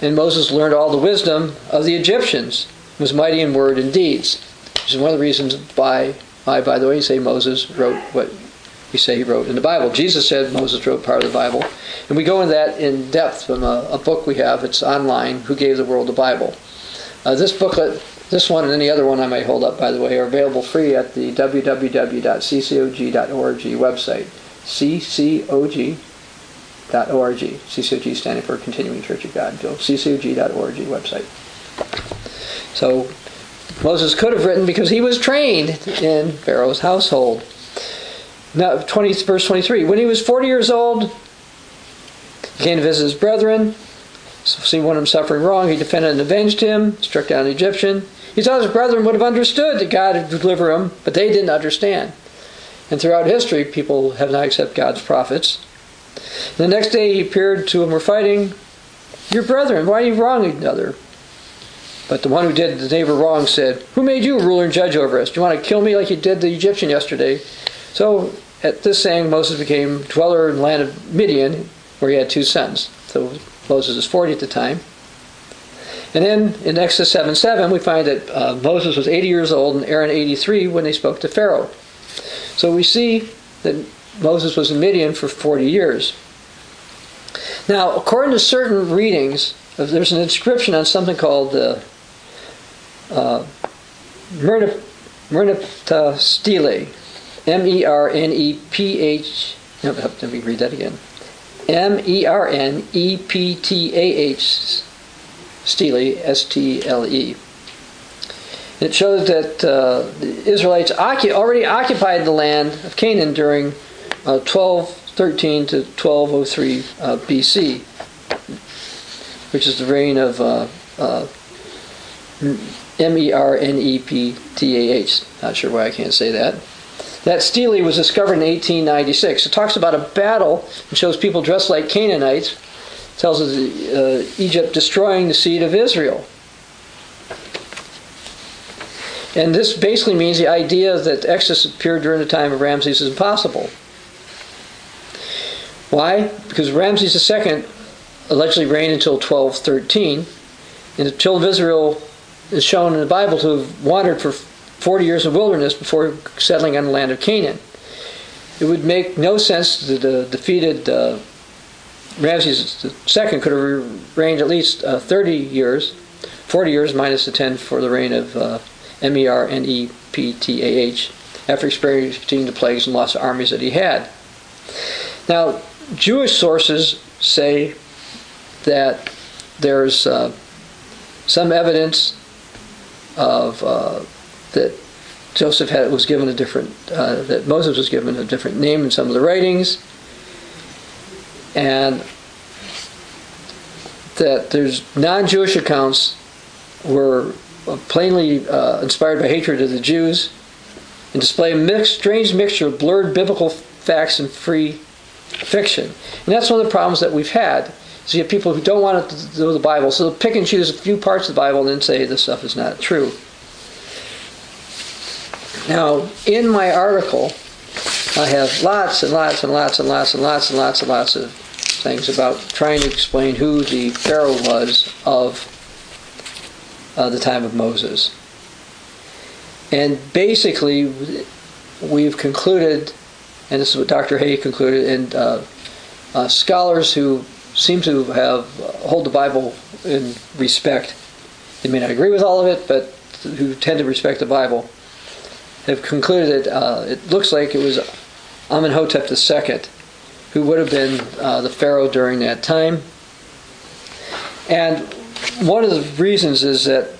And Moses learned all the wisdom of the Egyptians, was mighty in word and deeds. Which is one of the reasons why, I, by the way, say Moses wrote what we say he wrote in the Bible. Jesus said Moses wrote part of the Bible. And we go into that in depth from a, a book we have. It's online, Who Gave the World the Bible. Uh, this booklet, this one and any other one I may hold up, by the way, are available free at the www.ccog.org website. ccog.org. CCOG standing for Continuing Church of God. Go ccog.org website. So Moses could have written because he was trained in Pharaoh's household. Now, 20, verse 23. When he was 40 years old, he came to visit his brethren. So, seeing one of them suffering wrong, he defended and avenged him, struck down the Egyptian. He thought his brethren would have understood that God would deliver him, but they didn't understand. And throughout history, people have not accepted God's prophets. The next day he appeared to them were fighting. Your brethren, why are you wronging another? But the one who did the neighbor wrong said, Who made you ruler and judge over us? Do you want to kill me like you did the Egyptian yesterday? So at this saying, Moses became dweller in the land of Midian, where he had two sons. So Moses is 40 at the time. And then in Exodus 7 7, we find that uh, Moses was 80 years old and Aaron 83 when they spoke to Pharaoh. So we see that Moses was in Midian for 40 years. Now, according to certain readings, there's an inscription on something called the uh, Merneptah Stele, M E R N E P H. Let me read that again. M E R N E P T A H. Stele, S T L E. It shows that uh, the Israelites already occupied the land of Canaan during uh, 1213 to 1203 uh, BC, which is the reign of uh, uh, M E R N E P T A H. Not sure why I can't say that. That stele was discovered in 1896. It talks about a battle and shows people dressed like Canaanites. It tells us uh, Egypt destroying the seed of Israel. And this basically means the idea that Exodus appeared during the time of Ramses is impossible. Why? Because Ramses II allegedly reigned until 1213, and the children of Israel is shown in the Bible to have wandered for 40 years in wilderness before settling on the land of Canaan. It would make no sense that the defeated uh, Ramses II could have reigned at least uh, 30 years, 40 years minus the 10 for the reign of uh, M-E-R-N-E-P-T-A-H, after experiencing the plagues and lost armies that he had. Now, Jewish sources say that there's uh, some evidence of uh, that Joseph had was given a different uh, that Moses was given a different name in some of the writings, and that there's non-Jewish accounts were plainly uh, inspired by hatred of the Jews and display a mixed, strange mixture of blurred biblical facts and free fiction. And that's one of the problems that we've had. So you have people who don't want to know the Bible, so they'll pick and choose a few parts of the Bible and then say this stuff is not true. Now, in my article, I have lots and lots and lots and lots and lots and lots and lots of things about trying to explain who the Pharaoh was of uh, the time of Moses. And basically, we've concluded, and this is what Dr. Hoeh concluded, and uh, uh, scholars who seem to have uh, hold the Bible in respect. They may not agree with all of it, but who tend to respect the Bible have concluded that uh, it looks like it was Amenhotep II who would have been uh, the pharaoh during that time. And one of the reasons is that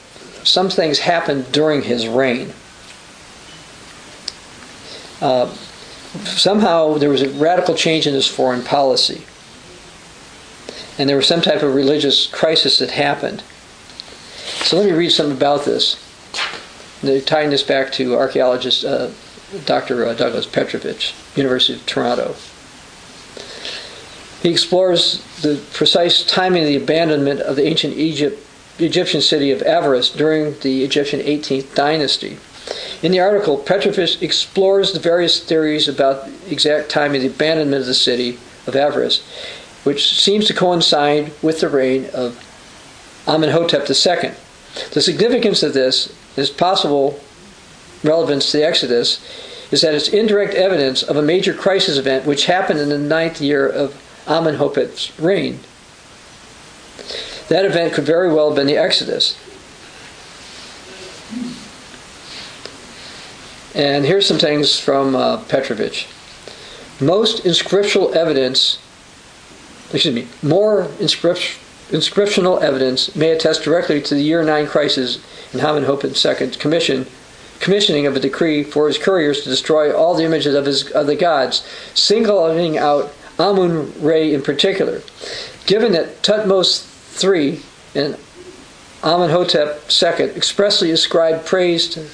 some things happened during his reign. Uh, somehow there was a radical change in his foreign policy. And there was some type of religious crisis that happened. So let me read something about this. They're tying this back to archaeologist uh, Dr. Uh, Douglas Petrovich, University of Toronto. He explores the precise timing of the abandonment of the ancient Egypt, Egyptian city of Avaris during the Egyptian 18th dynasty. In the article, Petrovich explores the various theories about the exact timing of the abandonment of the city of Avaris, which seems to coincide with the reign of Amenhotep II. The significance of this is possible relevance to the Exodus is that it's indirect evidence of a major crisis event which happened in the ninth year of Amenhotep's reign. That event could very well have been the Exodus. And here's some things from uh, Petrovich. Most inscriptional evidence, excuse me, more inscriptional evidence may attest directly to the year 9 crisis in Amenhotep's second commission, commissioning of a decree for his couriers to destroy all the images of, his, of the gods, singling out Amun Re in particular. Given that Thutmose III and Amenhotep II expressly ascribed praise to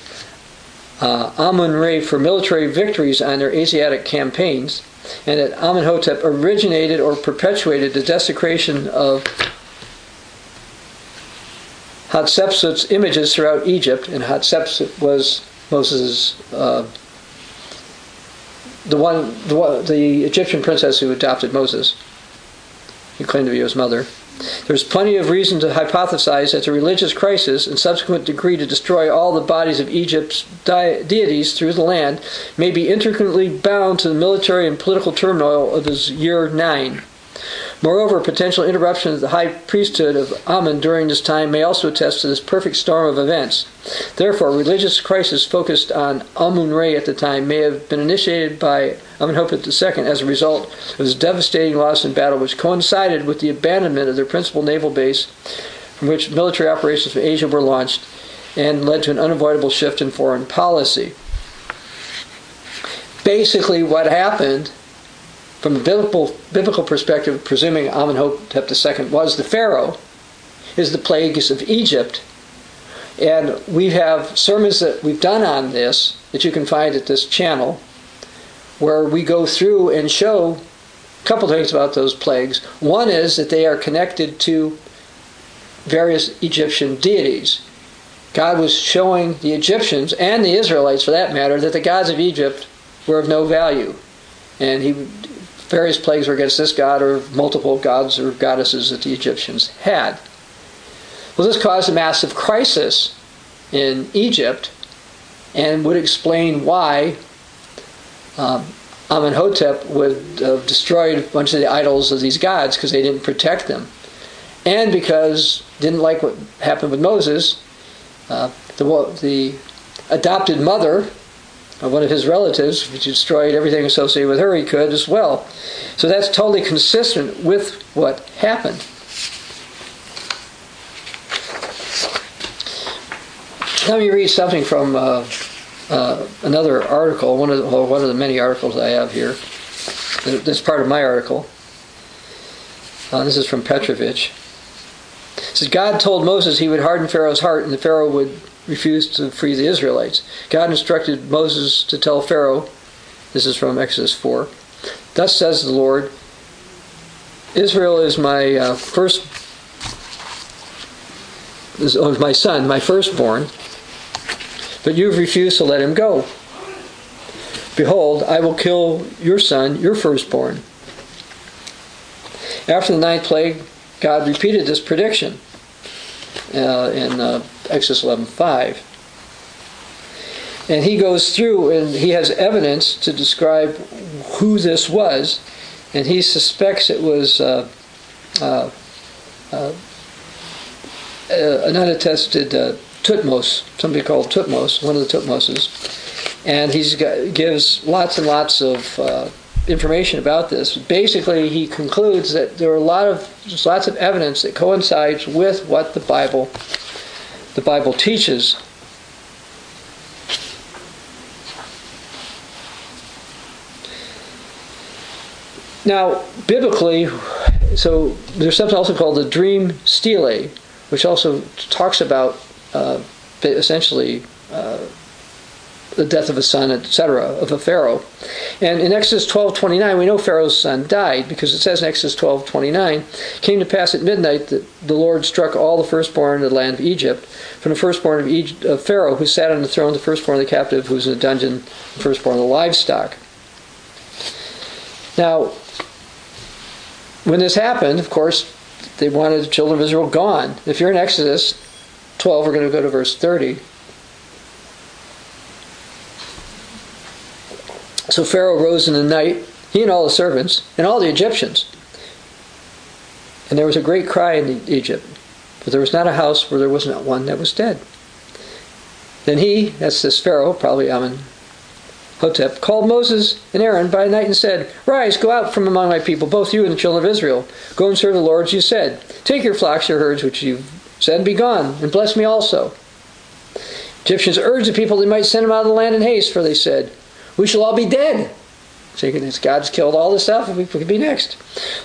uh, Amun Re for military victories on their Asiatic campaigns, and that Amenhotep originated or perpetuated the desecration of Hatshepsut's images throughout Egypt, and Hatshepsut was Moses' uh, the one, the one, the Egyptian princess who adopted Moses. He claimed to be his mother. There's plenty of reason to hypothesize that the religious crisis and subsequent decree to destroy all the bodies of Egypt's deities through the land may be intricately bound to the military and political turmoil of his year 9. Moreover, potential interruption of the high priesthood of Amun during this time may also attest to this perfect storm of events. Therefore, religious crisis focused on Amun-Re at the time may have been initiated by Amenhotep II as a result of his devastating loss in battle, which coincided with the abandonment of their principal naval base from which military operations from Asia were launched and led to an unavoidable shift in foreign policy. Basically, what happened from a biblical, biblical perspective, presuming Amenhotep II was the Pharaoh, is the plagues of Egypt. And we have sermons that we've done on this that you can find at this channel, where we go through and show a couple things about those plagues. One is that they are connected to various Egyptian deities. God was showing the Egyptians and the Israelites, for that matter, that the gods of Egypt were of no value. And he various plagues were against this god or multiple gods or goddesses that the Egyptians had. Well, this caused a massive crisis in Egypt and would explain why um, Amenhotep would have destroyed a bunch of the idols of these gods because they didn't protect them. And because didn't like what happened with Moses, uh, the, the adopted mother of one of his relatives, which destroyed everything associated with her, he could as well. So that's totally consistent with what happened. Let me read something from uh, uh, another article, one of, the, well, one of the many articles I have here. That's part of my article. Uh, this is from Petrovich. It says God told Moses he would harden Pharaoh's heart and the Pharaoh would refused to free the Israelites. God instructed Moses to tell Pharaoh, this is from Exodus 4, Thus says the Lord, Israel is my uh, first, is oh, my son, my firstborn, but you've refused to let him go. Behold, I will kill your son, your firstborn. After the ninth plague, God repeated this prediction uh, in uh, Exodus 11:5. And he goes through and he has evidence to describe who this was, and he suspects it was uh, uh, uh, an unattested uh, Thutmose, somebody called Thutmose, one of the Thutmoses, and he gives lots and lots of uh, information about this. Basically, he concludes that there are a lot of there's lots of evidence that coincides with what the Bible the Bible teaches. Now, biblically, so there's something also called the dream stele, which also talks about uh, essentially uh, the death of a son, etc., of a Pharaoh. And in Exodus 12:29, we know Pharaoh's son died because it says in Exodus 12:29, came to pass at midnight that the Lord struck all the firstborn in the land of Egypt, from the firstborn of, Egypt, of Pharaoh who sat on the throne, the firstborn of the captive who was in the dungeon, the firstborn of the livestock. Now, when this happened, of course, they wanted the children of Israel gone. If you're in Exodus 12, we're going to go to verse 30. So Pharaoh rose in the night, he and all the servants, and all the Egyptians. And there was a great cry in Egypt, for there was not a house where there was not one that was dead. Then he, that's this Pharaoh, probably Amenhotep, called Moses and Aaron by night and said, Rise, go out from among my people, both you and the children of Israel. Go and serve the Lord as you said. Take your flocks, your herds, which you said, and be gone, and bless me also. Egyptians urged the people they might send them out of the land in haste, for they said, we shall all be dead. So God's killed all this stuff, we could be next.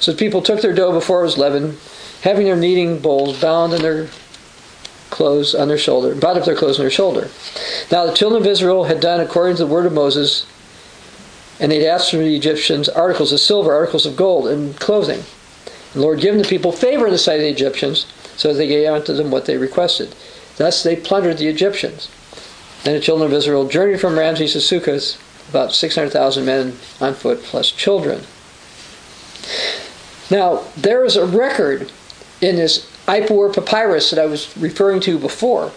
So the people took their dough before it was leavened, having their kneading bowls bound in their clothes on their shoulder, bound up their clothes on their shoulder. Now the children of Israel had done according to the word of Moses, and they'd asked from the Egyptians articles of silver, articles of gold, and clothing. The Lord given the people favor in the sight of the Egyptians, so they gave unto them what they requested. Thus they plundered the Egyptians. Then the children of Israel journeyed from Ramses to Succoth, about 600,000 men on foot plus children. Now, there is a record in this Ipuwer papyrus that I was referring to before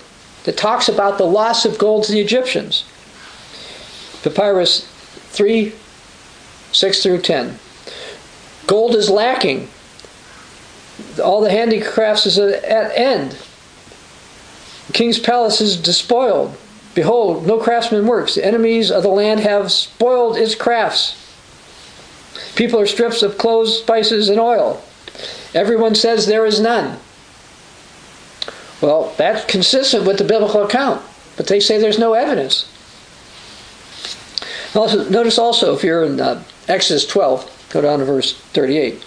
that talks about the loss of gold to the Egyptians. Papyrus 3 6 through 10. Gold is lacking. All the handicrafts is at end. The king's palace is despoiled. Behold, no craftsman works. The enemies of the land have spoiled its crafts. People are stripped of clothes, spices, and oil. Everyone says there is none. Well, that's consistent with the biblical account, but they say there's no evidence. Also, notice also, if you're in uh, Exodus 12, go down to verse 38.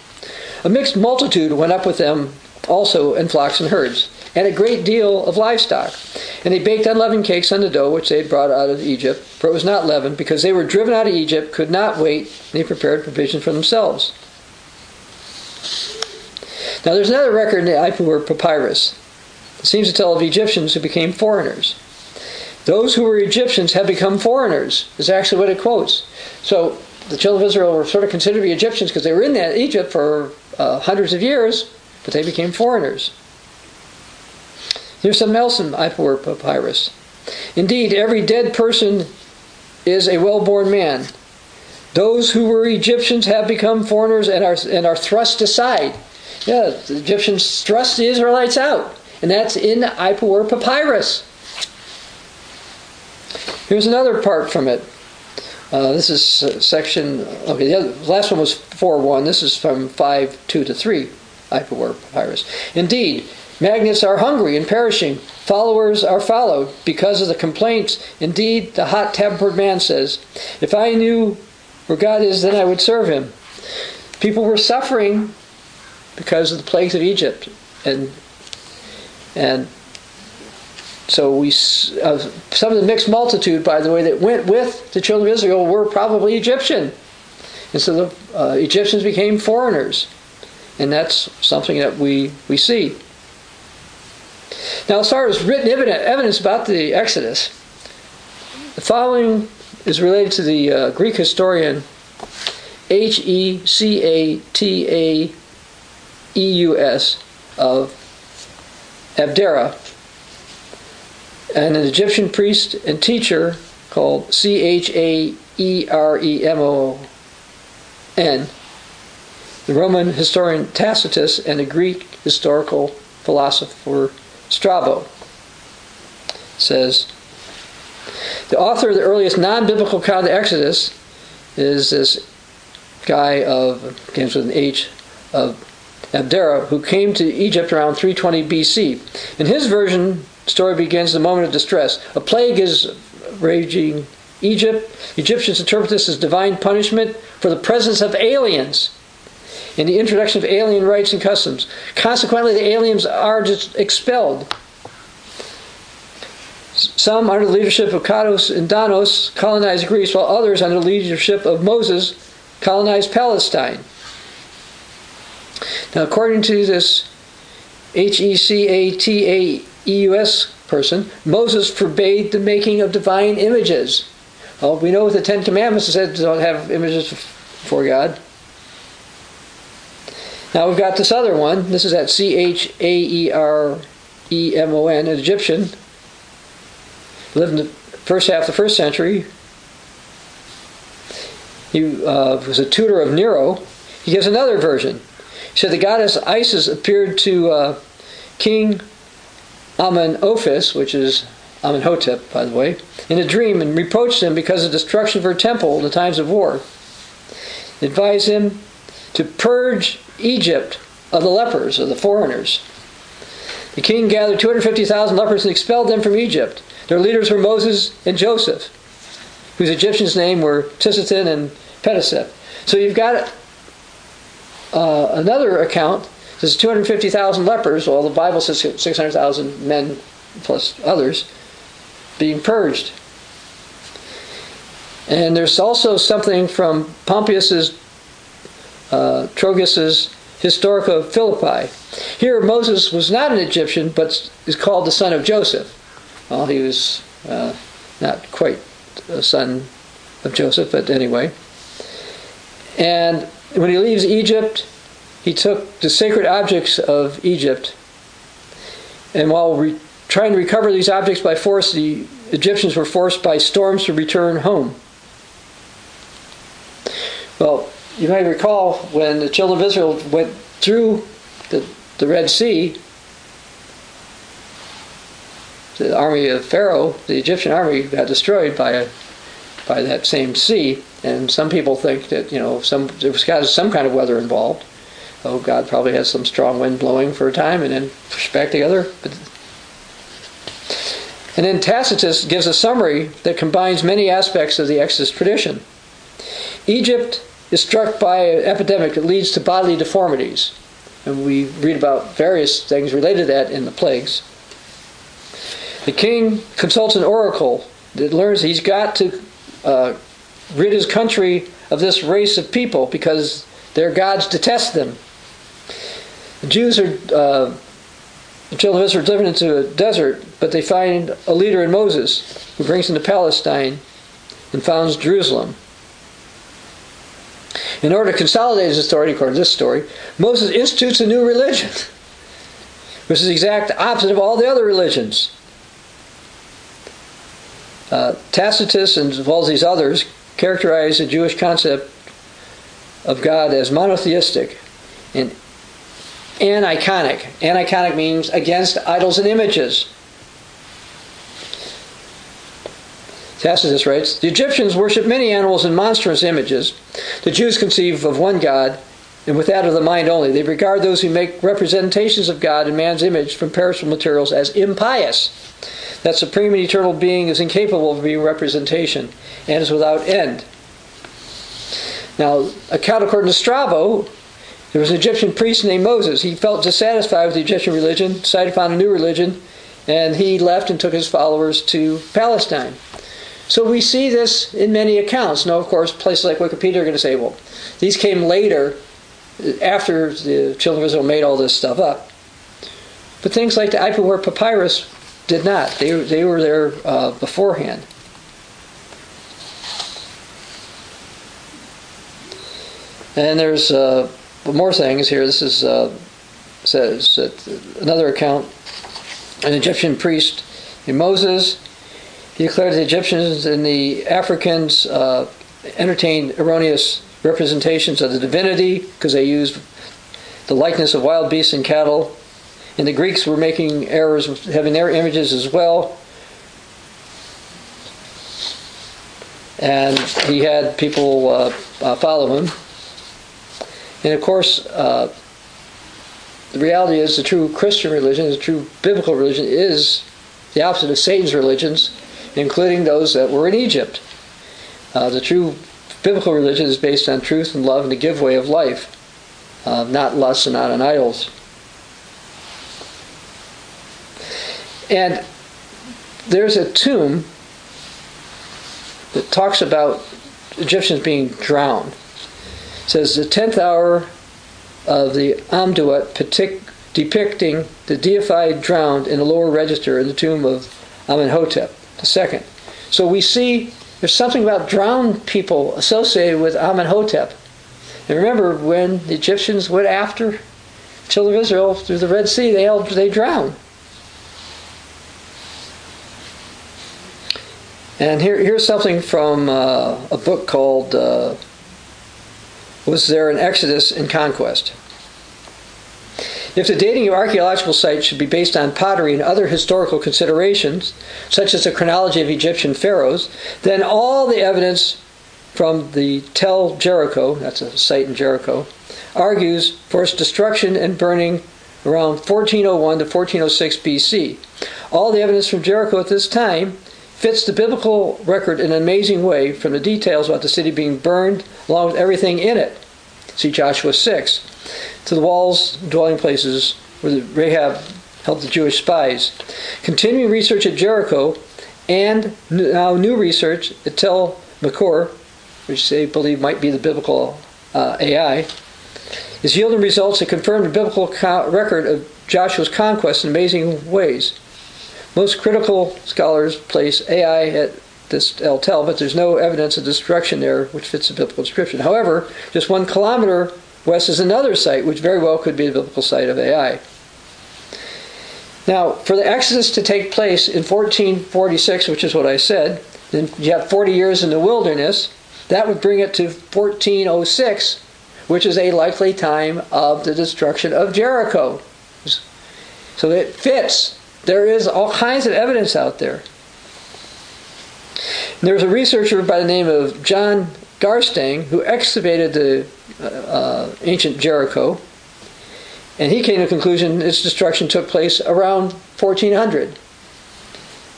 A mixed multitude went up with them also in flocks and herds and a great deal of livestock. And they baked unleavened cakes on the dough which they had brought out of Egypt, for it was not leavened, because they were driven out of Egypt, could not wait, and they prepared provision for themselves. Now there's another record in the Ipuwer Papyrus. It seems to tell of Egyptians who became foreigners. Those who were Egyptians have become foreigners, is actually what it quotes. So the children of Israel were sort of considered to be Egyptians because they were in that Egypt for uh, hundreds of years, but they became foreigners. Here's some else in Ipuwer papyrus. Indeed, every dead person is a well-born man. Those who were Egyptians have become foreigners and are, and are thrust aside. Yeah, the Egyptians thrust the Israelites out. And that's in Ipuwer papyrus. Here's another part from it. Uh, this is uh, section, okay, the, other, last one was 4 1. This is from 5 2 to 3, Ipuwer papyrus. Indeed, Magnets are hungry and perishing. Followers are followed because of the complaints. Indeed, the hot tempered man says, If I knew where God is, then I would serve him. People were suffering because of the plagues of Egypt. And, and so we, uh, some of the mixed multitude, by the way, that went with the children of Israel were probably Egyptian. And so the uh, Egyptians became foreigners. And that's something that we, we see. Now, as far as written evidence about the Exodus, the following is related to the uh, Greek historian H E C A T A E U S of Abdera, and an Egyptian priest and teacher called C H A E R E M O N, the Roman historian Tacitus, and the Greek historical philosopher Strabo. Says the author of the earliest non-biblical account of the Exodus is this guy of begins with an H of Abdera, who came to Egypt around 320 BC. In his version, the story begins the moment of distress. A plague is raging Egypt. Egyptians interpret this as divine punishment for the presence of aliens and the introduction of alien rights and customs. Consequently, the aliens are just expelled. Some, under the leadership of Codrus and Danaus, colonized Greece, while others, under the leadership of Moses, colonized Palestine. Now, according to this H E C A T A E U S person, Moses forbade the making of divine images. Well, we know with the Ten Commandments it said don't have images for God. Now we've got this other one. This is at C H A E R E M O N, an Egyptian. Lived in the first half of the first century. He uh, was a tutor of Nero. He gives another version. He said the goddess Isis appeared to uh, King Amenophis, which is Amenhotep, by the way, in a dream and reproached him because of the destruction of her temple in the times of war. Advised him to purge Egypt of the lepers, of the foreigners. The king gathered 250,000 lepers and expelled them from Egypt. Their leaders were Moses and Joseph, whose Egyptians' name were Tisithen and Peteseph. So you've got uh, another account. There's 250,000 lepers, Well, the Bible says 600,000 men plus others being purged. And there's also something from Pompeius's, uh, Trogus's Historica of Philippi. Here, Moses was not an Egyptian, but is called the son of Joseph. Well, he was uh, not quite a son of Joseph, but anyway. And when he leaves Egypt, he took the sacred objects of Egypt, and while re- trying to recover these objects by force, the Egyptians were forced by storms to return home. Well, you may recall when the children of Israel went through the, the Red Sea, the army of Pharaoh, the Egyptian army, got destroyed by a, by that same sea. And some people think that you know some there was got some kind of weather involved. Oh, God probably has some strong wind blowing for a time and then push back together. But, and then Tacitus gives a summary that combines many aspects of the Exodus tradition. Egypt is struck by an epidemic that leads to bodily deformities. And we read about various things related to that in the plagues. The king consults an oracle that learns he's got to uh, rid his country of this race of people because their gods detest them. The Jews are, uh, the children of Israel are driven into a desert, but they find a leader in Moses who brings them to Palestine and founds Jerusalem. In order to consolidate his authority, according to this story, Moses institutes a new religion, which is the exact opposite of all the other religions. Uh, Tacitus and as well as these others characterize the Jewish concept of God as monotheistic and aniconic. Aniconic means against idols and images. Tacitus writes The Egyptians worship many animals and monstrous images. The Jews conceive of one God, and with that of the mind only. They regard those who make representations of God in man's image from perishable materials as impious. That supreme and eternal being is incapable of being representation and is without end. Now, according to Strabo, there was an Egyptian priest named Moses. He felt dissatisfied with the Egyptian religion, decided to found a new religion, and he left and took his followers to Palestine. So we see this in many accounts. Now, of course, places like Wikipedia are going to say, well, these came later, after the children of Israel made all this stuff up. But things like the Ipuwer papyrus did not. They, they were there uh, beforehand. And there's uh, more things here. This is uh, says another account. An Egyptian priest, in Moses, he declared the Egyptians and the Africans uh, entertained erroneous representations of the divinity because they used the likeness of wild beasts and cattle. And the Greeks were making errors, having their images as well. And he had people uh, uh, follow him. And of course, uh, the reality is the true Christian religion, the true biblical religion, is the opposite of Satan's religions, including those that were in Egypt. Uh, the true biblical religion is based on truth and love and the give way of life, uh, not lust and not on idols. And there's a tomb that talks about Egyptians being drowned. It says the tenth hour of the Amduat depicting the deified drowned in the lower register in the tomb of Amenhotep II. So we see there's something about drowned people associated with Amenhotep. And remember, when the Egyptians went after children of Israel through the Red Sea, they they drowned. And here, here's something from uh, a book called uh, Was There an Exodus in Conquest? If the dating of archaeological sites should be based on pottery and other historical considerations, such as the chronology of Egyptian pharaohs, then all the evidence from the Tel Jericho, that's a site in Jericho, argues for its destruction and burning around 1401 to 1406 BC. All the evidence from Jericho at this time fits the biblical record in an amazing way from the details about the city being burned along with everything in it. See Joshua 6 to the walls, dwelling places where Rahab held the Jewish spies. Continuing research at Jericho and now new research at Tel Makor, which they believe might be the biblical uh, Ai, is yielding results that confirm the biblical co- record of Joshua's conquest in amazing ways. Most critical scholars place Ai at this El Tel, but there's no evidence of destruction there which fits the biblical description. However, just one kilometer West is another site which very well could be the biblical site of Ai. Now, for the Exodus to take place in 1446, which is what I said, then you have 40 years in the wilderness. That would bring it to 1406, which is a likely time of the destruction of Jericho. So it fits. There is all kinds of evidence out there. And there was a researcher by the name of John Garstang who excavated the uh, ancient Jericho, and he came to the conclusion its destruction took place around 1400.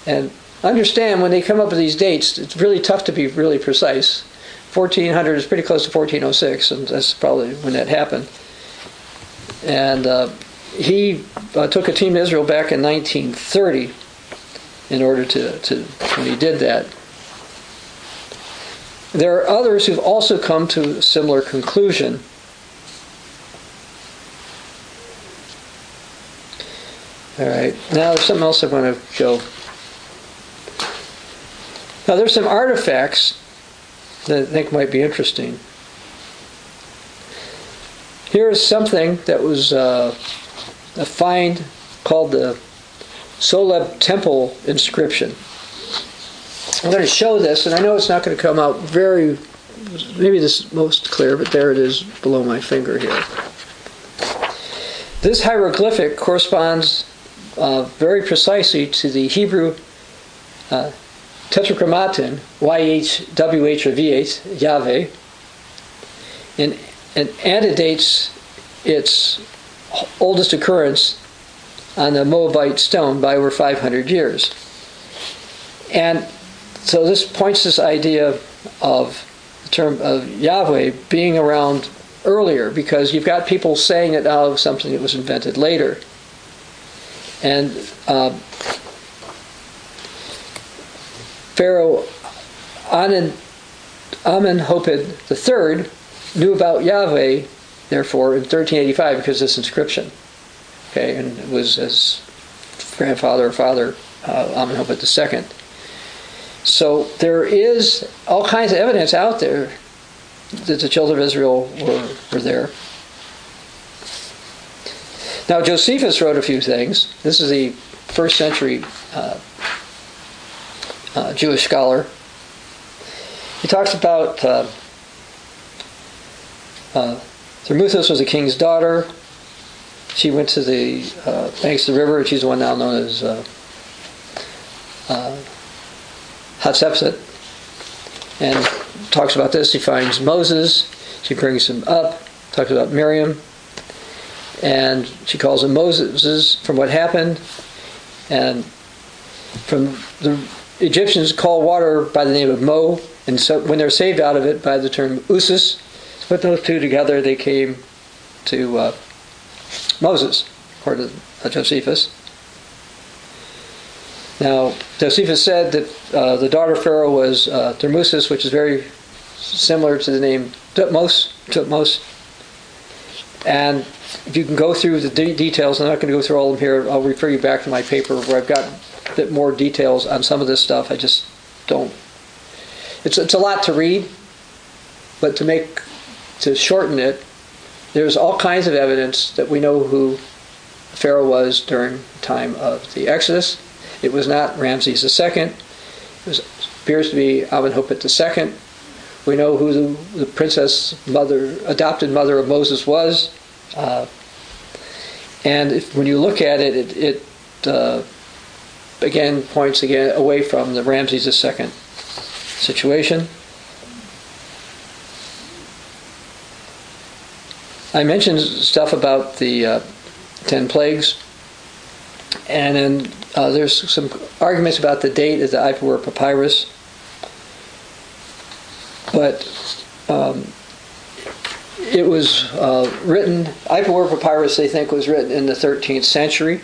And understand when they come up with these dates, it's really tough to be really precise. 1400 is pretty close to 1406, and that's probably when that happened. And uh, he uh, took a team to Israel back in 1930 in order to, to when he did that. There are others who've also come to a similar conclusion. All right, now there's something else I want to show. Now there's some artifacts that I think might be interesting. Here's something that was uh, a find called the Soleb Temple inscription. I'm going to show this, and I know it's not going to come out very, maybe this is most clear, but there it is below my finger here. This hieroglyphic corresponds uh, very precisely to the Hebrew uh, tetragrammaton, YHWH or VH, Yahweh, and, and antedates its oldest occurrence on the Moabite stone by over 500 years. And so this points this idea of the term of Yahweh being around earlier because you've got people saying it out of something that was invented later. And uh, Pharaoh Amen, Amenhotep III knew about Yahweh, therefore, in 1385 because of this inscription. Okay, and it was his grandfather or father, uh, Amenhotep II. So there is all kinds of evidence out there that the children of Israel were, were there. Now, Josephus wrote a few things. This is the first century uh, uh, Jewish scholar. He talks about uh, uh, was a king's daughter. She went to the uh, banks of the river. And she's the one now known as uh, uh, Hatshepsut. And talks about this. She finds Moses. She brings him up. Talks about Miriam. And she calls him Moses from what happened. And from the Egyptians call water by the name of Mo. And so when they're saved out of it by the term Usus, put those two together, they came to uh, Moses, according to Josephus. Now, Josephus said that uh, the daughter of Pharaoh was uh, Thermuthis, which is very similar to the name Thutmose. Thutmose. And if you can go through the de- details, I'm not going to go through all of them here. I'll refer you back to my paper where I've got a bit more details on some of this stuff. I just don't. It's it's a lot to read, but to make to shorten it, there's all kinds of evidence that we know who Pharaoh was during the time of the Exodus. It was not Ramses II. It was, appears to be Amenhotep II. We know who the, the, princess mother, adopted mother of Moses was. Uh, and if, when you look at it, it, it uh, again points again away from the Ramses II situation. I mentioned stuff about the uh, ten plagues, and then uh, there's some arguments about the date of the Ipuwer papyrus, but um, it was uh, written. Ipuwer papyrus, they think, was written in the 13th century,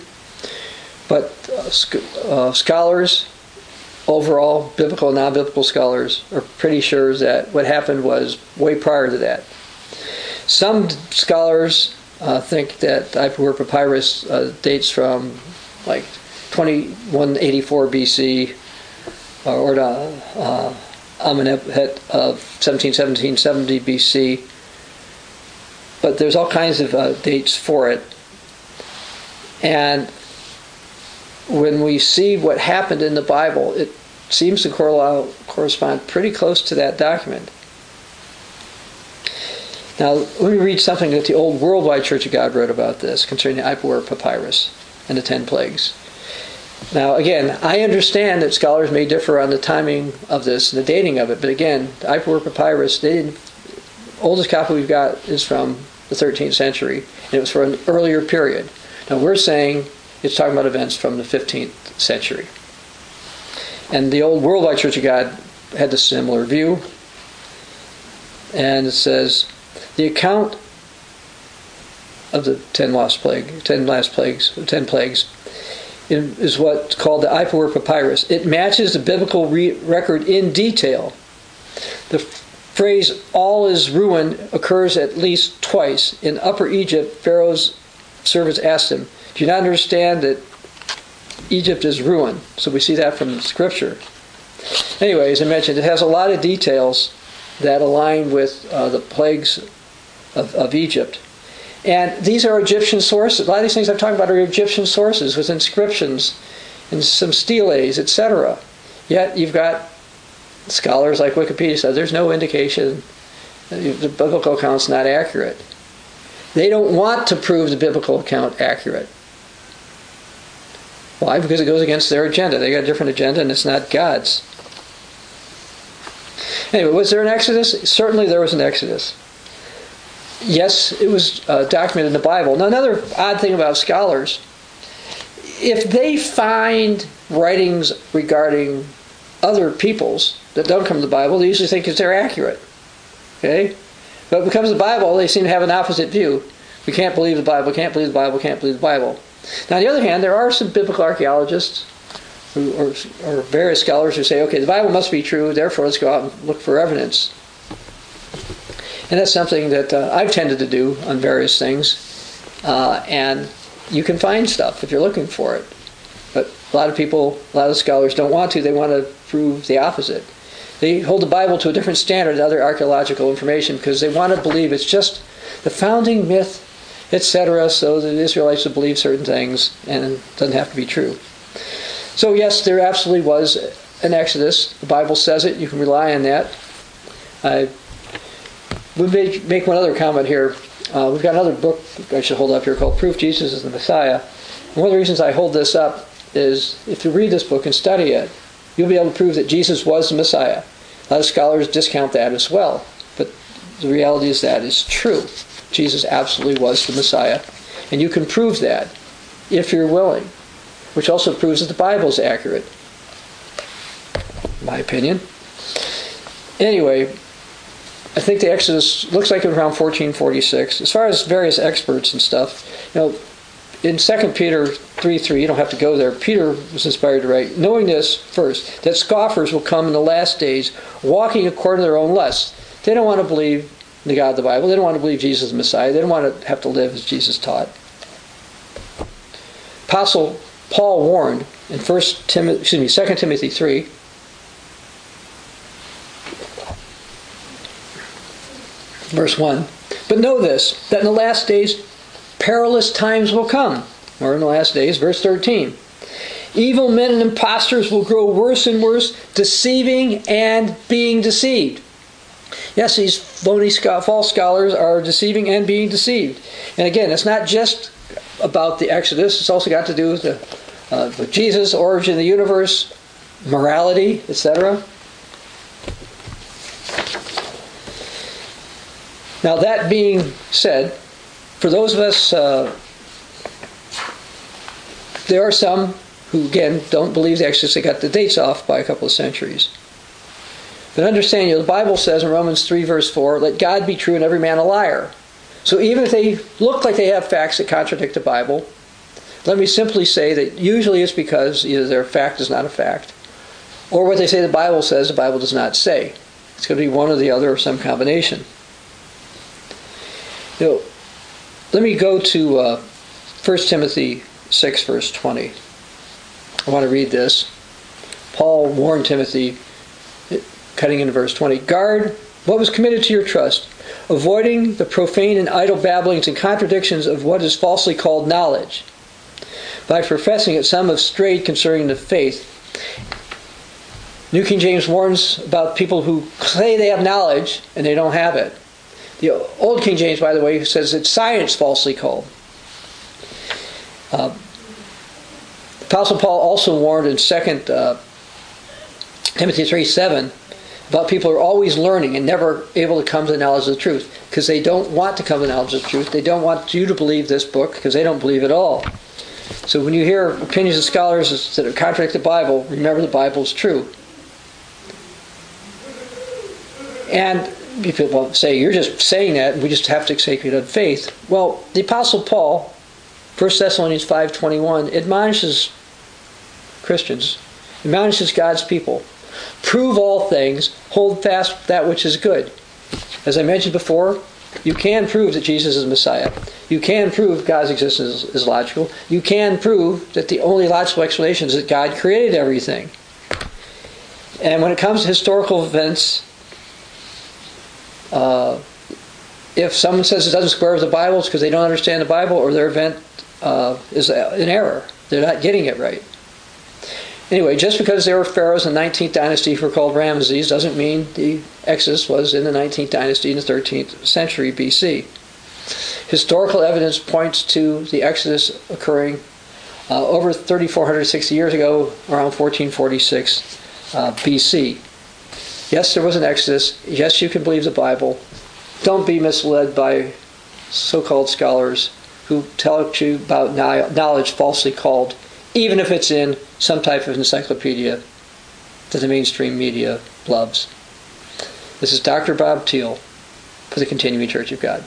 but uh, sc- uh, scholars overall, biblical and non-biblical scholars, are pretty sure that what happened was way prior to that. Some scholars uh, think that Ipuwer papyrus uh, dates from like 2184 BC uh, or the uh, Amenhotep of 1717 70 BC. But there's all kinds of uh, dates for it. And when we see what happened in the Bible, it seems to correspond pretty close to that document. Now, let me read something that the old Worldwide Church of God wrote about this concerning the Ipuwer Papyrus and the Ten Plagues. Now, again, I understand that scholars may differ on the timing of this and the dating of it, but again, the Ipuwer Papyrus, the oldest copy we've got is from the 13th century, and it was for an earlier period. Now, we're saying it's talking about events from the 15th century. And the old Worldwide Church of God had a similar view. And it says, the account of the ten lost plague, ten last plagues, ten plagues, is what's called the Ipuwer Papyrus. It matches the biblical re- record in detail. The phrase "all is ruined" occurs at least twice. In Upper Egypt, Pharaoh's servants asked him, "Do you not understand that Egypt is ruined?" So we see that from Scripture. Anyway, as I mentioned, it has a lot of details that align with uh, the plagues of, of Egypt. And these are Egyptian sources. A lot of these things I'm talking about are Egyptian sources with inscriptions and some steles, etc. Yet you've got scholars like Wikipedia said there's no indication the biblical account's not accurate. They don't want to prove the biblical account accurate. Why? Because it goes against their agenda. They got a different agenda and it's not God's. Anyway, was there an Exodus? Certainly there was an Exodus yes, it was uh, documented in the Bible. Now, another odd thing about scholars, if they find writings regarding other peoples that don't come to the Bible, they usually think that they're accurate. Okay? But when it comes to the Bible, they seem to have an opposite view. We can't believe the Bible, can't believe the Bible, can't believe the Bible. Now, on the other hand, there are some biblical archaeologists who, or, or various scholars who say, okay, the Bible must be true, therefore let's go out and look for evidence And that's something that uh, I've tended to do on various things. Uh, and you can find stuff if you're looking for it. But a lot of people, a lot of scholars don't want to. They want to prove the opposite. They hold the Bible to a different standard than other archaeological information because they want to believe it's just the founding myth, etc., so that the Israelites would believe certain things and it doesn't have to be true. So, yes, there absolutely was an Exodus. The Bible says it. You can rely on that. I would make, make one other comment here. Uh, we've got another book I should hold up here called Proof Jesus is the Messiah. And one of the reasons I hold this up is if you read this book and study it, you'll be able to prove that Jesus was the Messiah. A lot of scholars discount that as well, but the reality is that is true. Jesus absolutely was the Messiah. And you can prove that if you're willing, which also proves that the Bible is accurate, my opinion. Anyway, I think the Exodus looks like it was around 1446. As far as various experts and stuff, you know, in 2 Peter 3 3, you don't have to go there. Peter was inspired to write, knowing this first, that scoffers will come in the last days, walking according to their own lusts. They don't want to believe the God of the Bible. They don't want to believe Jesus is the Messiah. They don't want to have to live as Jesus taught. Apostle Paul warned in 1 Timothy, excuse me, 2 Timothy 3, verse 1. But know this, that in the last days perilous times will come. Or in the last days, verse 13. Evil men and impostors will grow worse and worse, deceiving and being deceived. Yes, these phony false scholars are deceiving and being deceived. And again, it's not just about the Exodus, it's also got to do with, the, uh, with Jesus, origin of the universe, morality, etc. Now, that being said, for those of us, uh, there are some who, again, don't believe the Exodus. They got the dates off by a couple of centuries. But understand, you know, the Bible says in Romans 3, verse 4, let God be true and every man a liar. So even if they look like they have facts that contradict the Bible, let me simply say that usually it's because either their fact is not a fact, or what they say the Bible says, the Bible does not say. It's going to be one or the other or some combination. You know, let me go to uh, 1 Timothy 6, verse 20. I want to read this. Paul warned Timothy, cutting into verse 20 Guard what was committed to your trust, avoiding the profane and idle babblings and contradictions of what is falsely called knowledge. By professing it, some have strayed concerning the faith. New King James warns about people who say they have knowledge and they don't have it. The Old King James, by the way, says it's science falsely called. Uh, Apostle Paul also warned in 2 uh, Timothy 3 7 about people who are always learning and never able to come to the knowledge of the truth because they don't want to come to the knowledge of the truth. They don't want you to believe this book because they don't believe it all. So when you hear opinions of scholars that contradict the Bible, remember the Bible is true. And people say, you're just saying that, we just have to accept it on faith. Well, the Apostle Paul, 1 Thessalonians 5.21, admonishes Christians, admonishes God's people. Prove all things, hold fast that which is good. As I mentioned before, you can prove that Jesus is Messiah. You can prove God's existence is logical. You can prove that the only logical explanation is that God created everything. And when it comes to historical events, uh, if someone says it doesn't square with the Bible, it's because they don't understand the Bible or their event uh, is in error. They're not getting it right. Anyway, just because there were pharaohs in the 19th dynasty who were called Ramesses doesn't mean the Exodus was in the 19th dynasty in the 13th century BC. Historical evidence points to the Exodus occurring uh, over 3,460 years ago, around 1446 uh, BC. Yes, there was an Exodus. Yes, you can believe the Bible. Don't be misled by so called scholars who tell you about knowledge falsely called, even if it's in some type of encyclopedia that the mainstream media loves. This is Dr. Bob Thiel for the Continuing Church of God.